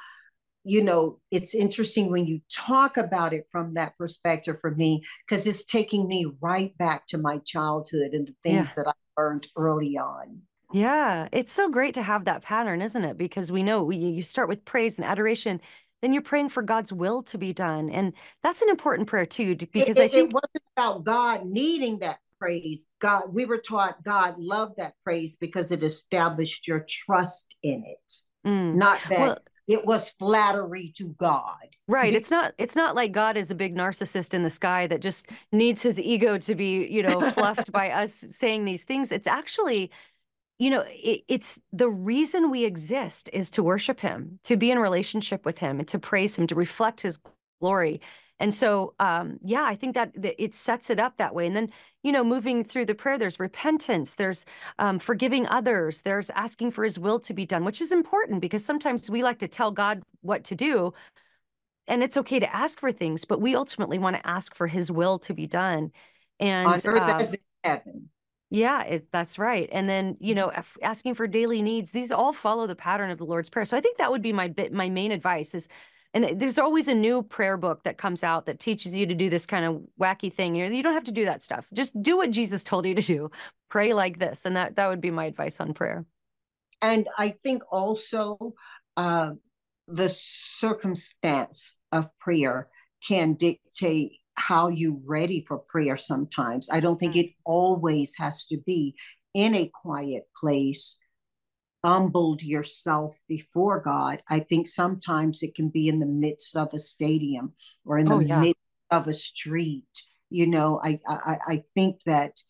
you know, it's interesting when you talk about it from that perspective for me, because it's taking me right back to my childhood and the things yeah. that I learned early on. Yeah, it's so great to have that pattern, isn't it? Because we know we, you start with praise and adoration, then you're praying for God's will to be done. And that's an important prayer too, because it, I think it wasn't about God needing that praise. God, we were taught God loved that praise because it established your trust in it. Mm. Not that well, it was flattery to God. Right. It's not it's not like God is a big narcissist in the sky that just needs his ego to be, you know, fluffed by us saying these things. It's actually you know, it, it's the reason we exist is to worship him, to be in relationship with him, and to praise him, to reflect his glory. And so, um, yeah, I think that, that, it sets it up that way. And then, you know, moving through the prayer, there's repentance, there's um, forgiving others, there's asking for his will to be done, which is important because sometimes we like to tell God what to do. And it's okay to ask for things, but we ultimately want to ask for his will to be done. And on earth um, as in heaven. Yeah, it, that's right. And then, you know, asking for daily needs, these all follow the pattern of the Lord's Prayer. So I think that would be my bit, my main advice is and there's always a new prayer book that comes out that teaches you to do this kind of wacky thing. You, know, you don't have to do that stuff. Just do what Jesus told you to do. Pray like this. And that that would be my advice on prayer. And I think also uh, the circumstance of prayer can dictate how you ready for prayer sometimes. I don't think mm. it always has to be in a quiet place humbled yourself before God. I think sometimes it can be in the midst of a stadium or in the oh, yeah. midst of a street. You know, I, I I think that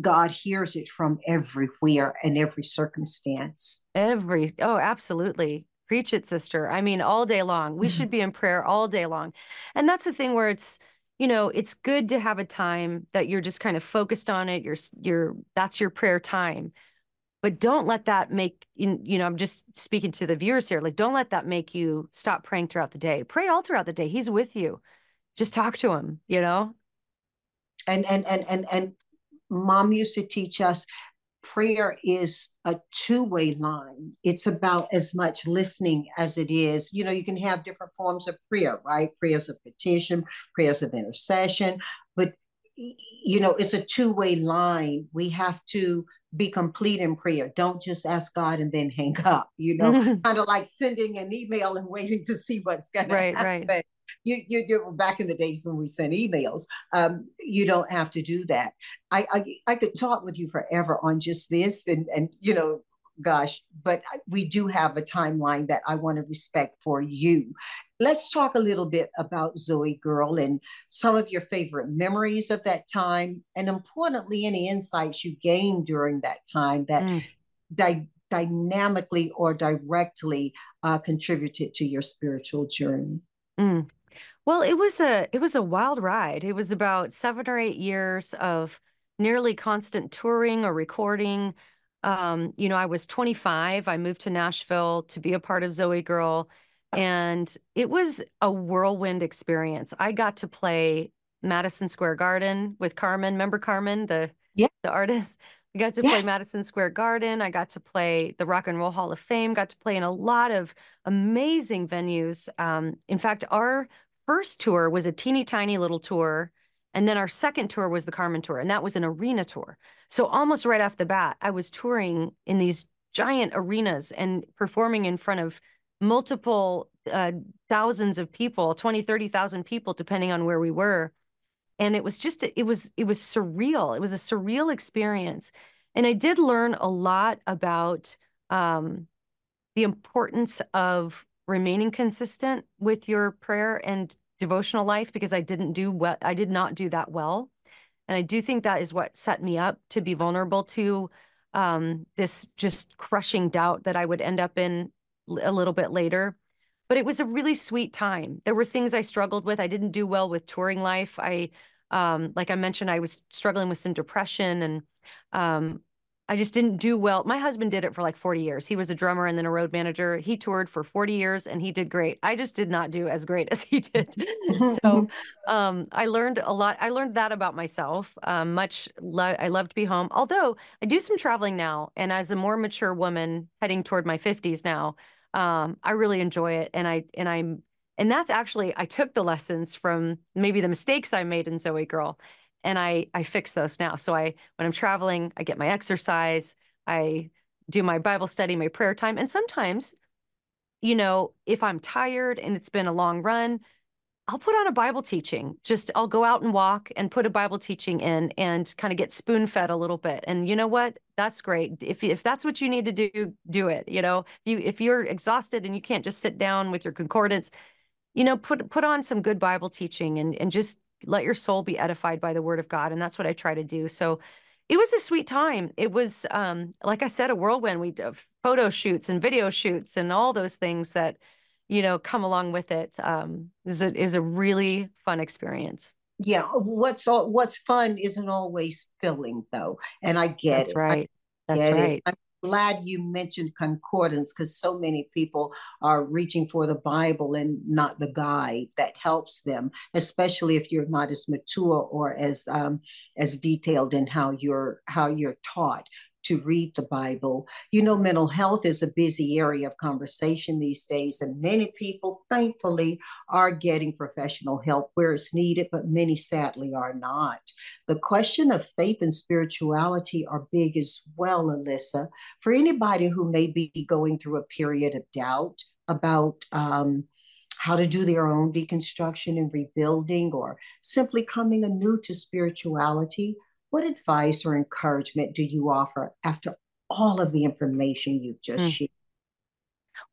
God hears it from everywhere and every circumstance. Every, oh, absolutely. Preach it, sister. I mean, all day long. We mm-hmm. should be in prayer all day long. And that's the thing where it's, you know, it's good to have a time that you're just kind of focused on it. You're, you're, that's your prayer time. But don't let that make, you know, I'm just speaking to the viewers here. Like, don't let that make you stop praying throughout the day. Pray all throughout the day. He's with you. Just talk to him, you know? And, and, and, and, and mom used to teach us prayer is a two-way line it's about as much listening as it is you know you can have different forms of prayer right prayers of petition prayers of intercession but you know it's a two-way line we have to be complete in prayer don't just ask god and then hang up you know kind of like sending an email and waiting to see what's going right, to happen right you you do back in the days when we sent emails. Um, you don't have to do that. I, I I could talk with you forever on just this, and and you know gosh, but we do have a timeline that I want to respect for you. Let's talk a little bit about ZOEgirl and some of your favorite memories of that time, and importantly, any insights you gained during that time that mm. di- dynamically or directly uh, contributed to your spiritual journey. Mm. Well, it was a it was a wild ride. It was about seven or eight years of nearly constant touring or recording. Um, you know, I was 25. I moved to Nashville to be a part of ZOEgirl, and it was a whirlwind experience. I got to play Madison Square Garden with Carmen. Remember Carmen, the yeah. the artist? I got to yeah. play Madison Square Garden. I got to play the Rock and Roll Hall of Fame. Got to play in a lot of amazing venues. Um, in fact, our first tour was a teeny tiny little tour. And then our second tour was the Carmen tour, and that was an arena tour. So almost right off the bat, I was touring in these giant arenas and performing in front of multiple uh, thousands of people 20 30,000 people depending on where we were. And it was just it was it was surreal. It was a surreal experience. And i did learn a lot about um, the importance of remaining consistent with your prayer and devotional life because I didn't do what I did not do that well. And I do think that is what set me up to be vulnerable to um, this just crushing doubt that I would end up in a little bit later. But it was a really sweet time. There were things I struggled with. I didn't do well with touring life. I, um, like I mentioned, I was struggling with some depression and um, I just didn't do well. My husband did it for like 40 years. He was a drummer and then a road manager. He toured for 40 years and he did great. I just did not do as great as he did. so um, I learned a lot. I learned that about myself. Um, much lo- I love to be home. Although I do some traveling now, and as a more mature woman heading toward my 50s now, um, I really enjoy it. And I and I'm and that's actually I took the lessons from maybe the mistakes I made in ZOEgirl and I I fix those now. So I when I'm traveling, I get my exercise, I do my Bible study, my prayer time, and sometimes, you know, if I'm tired and it's been a long run, I'll put on a Bible teaching. Just I'll go out and walk and put a Bible teaching in and kind of get spoon fed a little bit. And you know what? That's great. If if that's what you need to do, do it. You know, if you if you're exhausted and you can't just sit down with your concordance, you know, put put on some good Bible teaching and and just let your soul be edified by the word of God. And that's what I try to do. So it was a sweet time. It was, um, like I said, a whirlwind. We did photo shoots and video shoots and all those things that, you know, come along with it. Um, it was a, it was a really fun experience. Yeah. What's all, what's fun isn't always filling though. And I get That's it. right. That's right. It glad you mentioned concordance because so many people are reaching for the Bible and not the guide that helps them, especially if you're not as mature or as um, as detailed in how you're how you're taught to read the Bible. You know, mental health is a busy area of conversation these days, and many people, thankfully, are getting professional help where it's needed, but many sadly are not. The question of faith and spirituality are big as well, Alisa. For anybody who may be going through a period of doubt about, um, how to do their own deconstruction and rebuilding, or simply coming anew to spirituality, what advice or encouragement do you offer after all of the information you've just mm. shared?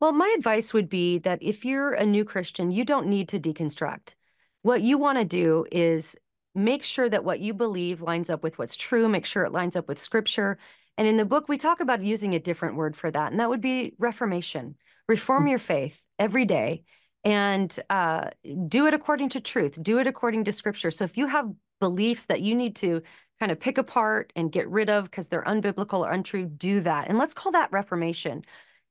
Well, my advice would be that if you're a new Christian, you don't need to deconstruct. What you want to do is make sure that what you believe lines up with what's true, make sure it lines up with scripture. And in the book, we talk about using a different word for that, and that would be reformation. Reform your faith every day and uh, do it according to truth, do it according to scripture. So if you have beliefs that you need to kind of pick apart and get rid of because they're unbiblical or untrue, do that. And let's call that reformation.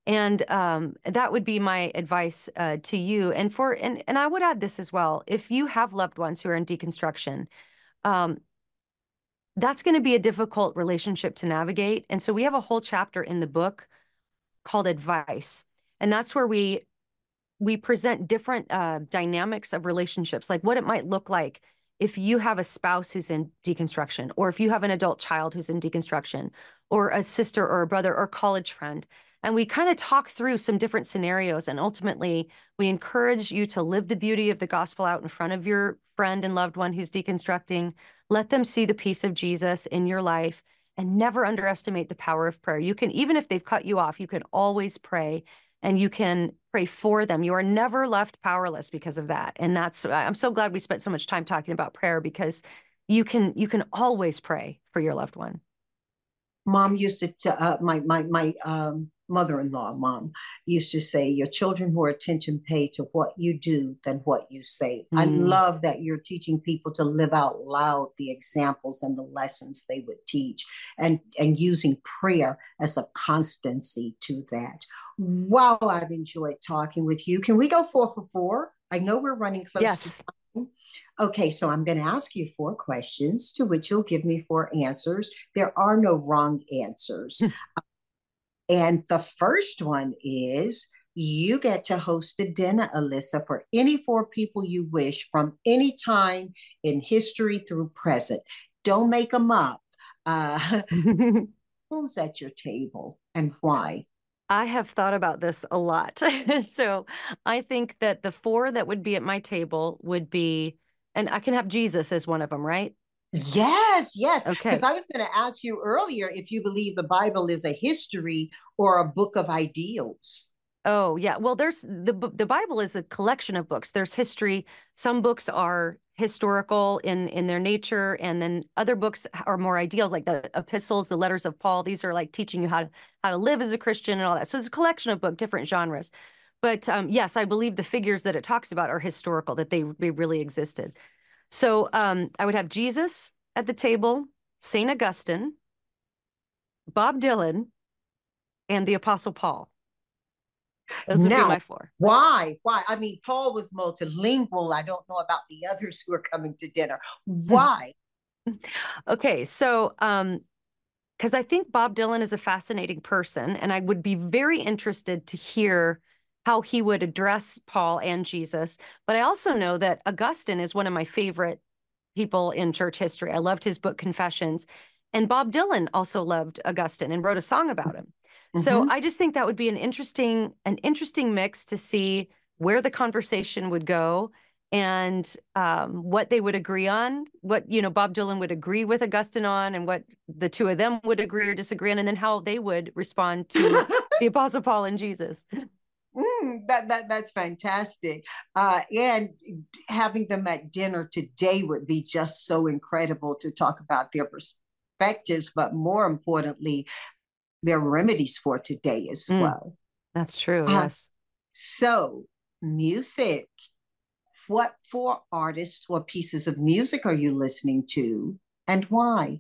And um, that would be my advice uh, to you. And for and and I would add this as well: if you have loved ones who are in deconstruction, um, that's going to be a difficult relationship to navigate. And so we have a whole chapter in the book called advice, and that's where we we present different uh, dynamics of relationships, like what it might look like if you have a spouse who's in deconstruction, or if you have an adult child who's in deconstruction, or a sister or a brother or college friend and we kind of talk through some different scenarios. And ultimately, we encourage you to live the beauty of the gospel out in front of your friend and loved one who's deconstructing. Let them see the peace of Jesus in your life and never underestimate the power of prayer. You can, even if they've cut you off, you can always pray and you can pray for them. You are never left powerless because of that. And that's, I'm so glad we spent so much time talking about prayer because you can, you can always pray for your loved one mom used to uh, my my my um mother-in-law mom used to say your children more attention pay to what you do than what you say mm. i love that you're teaching people to live out loud the examples and the lessons they would teach and and using prayer as a constancy to that wow i've enjoyed talking with you can we go four for four i know we're running close yes. to time Okay, so I'm going to ask you four questions to which you'll give me four answers. There are no wrong answers. And the first one is you get to host a dinner, Alisa, for any four people you wish from any time in history through present. Don't make them up. Uh, who's at your table and why? I have thought about this a lot. so I think that the four that would be at my table would be, and I can have Jesus as one of them, right? Yes, yes. Okay. Because I was going to ask you earlier if you believe the Bible is a history or a book of ideals. Oh, yeah. Well, there's the the Bible is a collection of books. There's history. Some books are historical in in their nature, and then other books are more ideals, like the epistles, the letters of Paul. These are like teaching you how to how to live as a Christian and all that. So it's a collection of book, different genres. But um, yes, I believe the figures that it talks about are historical, that they, they really existed. So um, I would have Jesus at the table, St. Augustine, Bob Dylan, and the Apostle Paul. Those would now, be my four. Why? Why? I mean, Paul was multilingual. I don't know about the others who are coming to dinner. Why? okay, so um, because I think Bob Dylan is a fascinating person, and I would be very interested to hear how he would address Paul and Jesus. But I also know that Augustine is one of my favorite people in church history. I loved his book Confessions. And Bob Dylan also loved Augustine and wrote a song about him. Mm-hmm. So I just think that would be an interesting an interesting mix to see where the conversation would go and um, what they would agree on, what you know Bob Dylan would agree with Augustine on, and what the two of them would agree or disagree on, and then how they would respond to the Apostle Paul and Jesus. Mm, that that that's fantastic. Uh, and having them at dinner today would be just so incredible to talk about their perspectives, but more importantly, their remedies for today as mm, well. That's true. Uh, yes. So, music. What four artists or pieces of music are you listening to, and why?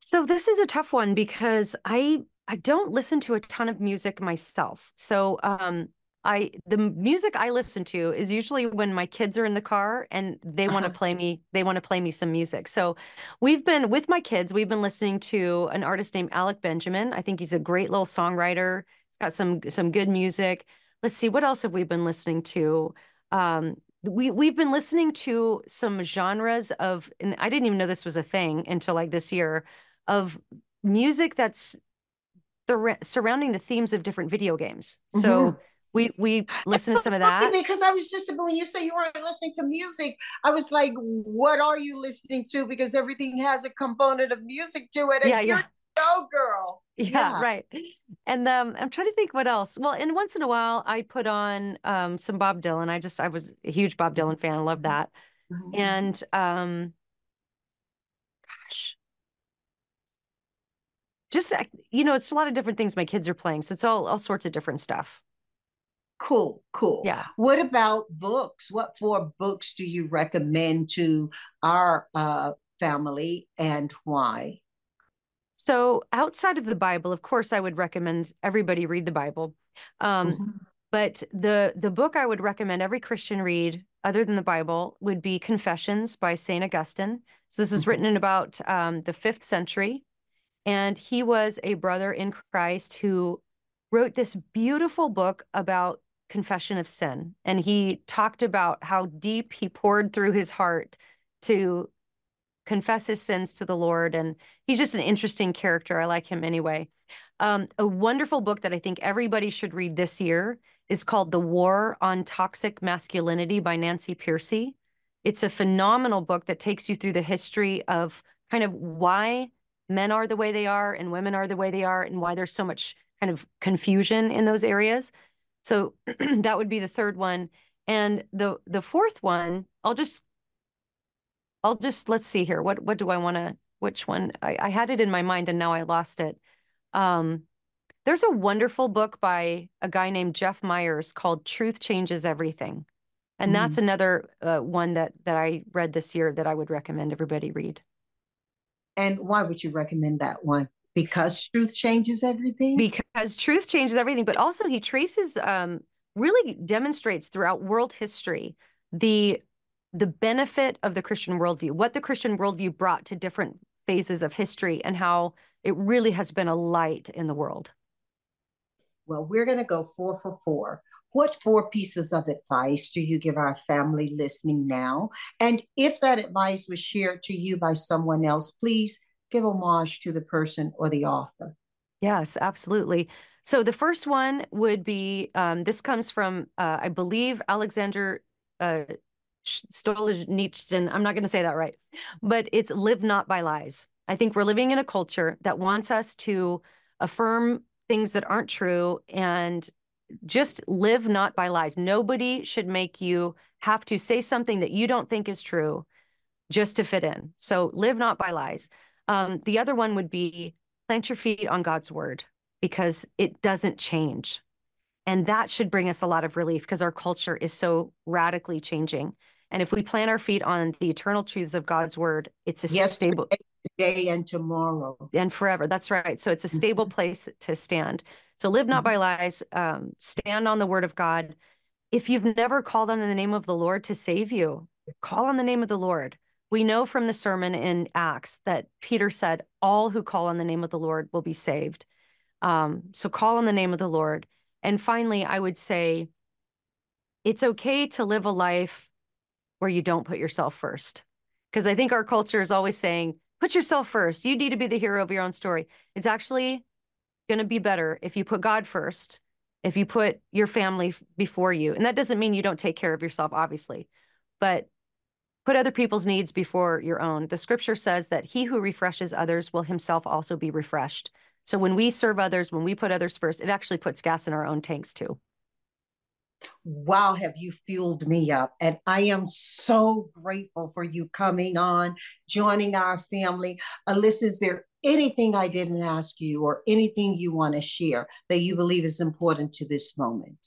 So this is a tough one because I I don't listen to a ton of music myself. So um I the music I listen to is usually when my kids are in the car and they want to uh-huh. play me they want to play me some music. So we've been with my kids we've been listening to an artist named Alec Benjamin. I think he's a great little songwriter. He's got some some good music. Let's see what else have we been listening to? Um we we've been listening to some genres of and I didn't even know this was a thing until like this year of music that's surrounding the themes of different video games. So mm-hmm. we we listen to some of that because I was just when you say you weren't listening to music, I was like, what are you listening to? Because everything has a component of music to it. And yeah, yeah. Go girl. Yeah, yeah, right. And um, I'm trying to think what else. Well, and once in a while, I put on um, some Bob Dylan. I just I was a huge Bob Dylan fan. I love that. Mm-hmm. And um, just you know, it's a lot of different things my kids are playing. So it's all all sorts of different stuff. Cool, cool. Yeah. What about books? What four books do you recommend to our uh, family and why? So outside of the Bible, of course, I would recommend everybody read the Bible. Um, mm-hmm. But the the book I would recommend every Christian read, other than the Bible, would be Confessions by Saint Augustine. So this is written in about um, the fifth century, and he was a brother in Christ who wrote this beautiful book about confession of sin. And he talked about how deep he poured through his heart to confess his sins to the Lord. And he's just an interesting character. I like him anyway. Um, a wonderful book that I think everybody should read this year is called The War on Toxic Masculinity by Nancy Pearcey. It's a phenomenal book that takes you through the history of kind of why men are the way they are and women are the way they are and why there's so much kind of confusion in those areas. So that would be the third one. And the the fourth one, I'll just I'll just let's see here. What what do I want to? Which one? I, I had it in my mind and now I lost it. Um, there's a wonderful book by a guy named Jeff Myers called "Truth Changes Everything," and mm-hmm. that's another uh, one that that I read this year that I would recommend everybody read. And why would you recommend that one? Because truth changes everything. Because truth changes everything, but also he traces, um, really demonstrates throughout world history the the benefit of the Christian worldview, what the Christian worldview brought to different phases of history, and how it really has been a light in the world. Well, we're going to go four for four. What four pieces of advice do you give our family listening now? And if that advice was shared to you by someone else, please give homage to the person or the author. Yes, absolutely. So the first one would be um, this comes from, uh, I believe, Alexander uh. I'm not going to say that right, but it's live not by lies. I think we're living in a culture that wants us to affirm things that aren't true and just live not by lies. Nobody should make you have to say something that you don't think is true just to fit in. So live not by lies. Um, the other one would be plant your feet on God's word because it doesn't change. And that should bring us a lot of relief because our culture is so radically changing. And if we plant our feet on the eternal truths of God's word, it's a yes, stable today and tomorrow and forever. That's right. So it's a stable mm-hmm. place to stand. So live not mm-hmm. by lies, um, stand on the word of God. If you've never called on the name of the Lord to save you, call on the name of the Lord. We know from the sermon in Acts that Peter said, All who call on the name of the Lord will be saved. Um, so call on the name of the Lord. And finally, I would say it's okay to live a life where you don't put yourself first. Because I think our culture is always saying, put yourself first. You need to be the hero of your own story. It's actually going to be better if you put God first, if you put your family before you. And that doesn't mean you don't take care of yourself, obviously, but put other people's needs before your own. The scripture says that he who refreshes others will himself also be refreshed. So when we serve others, when we put others first, it actually puts gas in our own tanks too. Wow, have you fueled me up? And I am so grateful for you coming on, joining our family. Alisa, is there anything I didn't ask you or anything you want to share that you believe is important to this moment?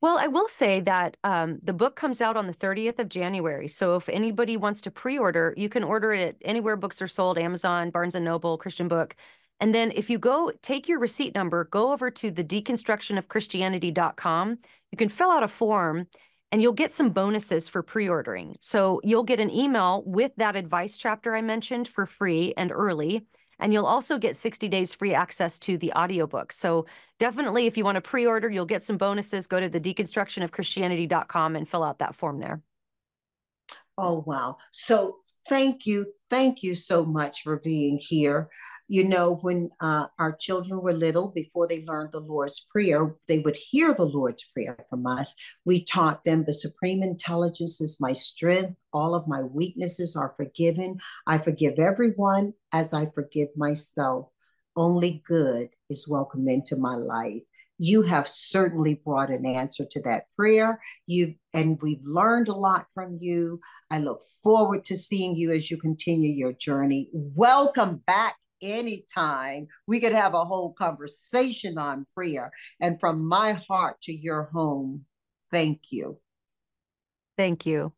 Well, I will say that um, the book comes out on the 30th of January. So if anybody wants to pre order, you can order it anywhere books are sold Amazon, Barnes and Noble, Christian Book. And then if you go take your receipt number, go over to the deconstructionofchristianity.com. You can fill out a form and you'll get some bonuses for pre-ordering. So you'll get an email with that advice chapter I mentioned for free and early. And you'll also get 60 days free access to the audiobook. So definitely if you want to pre-order, you'll get some bonuses. Go to the deconstructionofchristianity.com and fill out that form there. Oh, wow. So thank you. Thank you so much for being here. You know, when uh, our children were little, before they learned the Lord's Prayer, they would hear the Lord's Prayer from us. We taught them the supreme intelligence is my strength. All of my weaknesses are forgiven. I forgive everyone as I forgive myself. Only good is welcome into my life. You have certainly brought an answer to that prayer. You and we've learned a lot from you. I look forward to seeing you as you continue your journey. Welcome back anytime. We could have a whole conversation on prayer. And from my heart to your home, thank you. Thank you.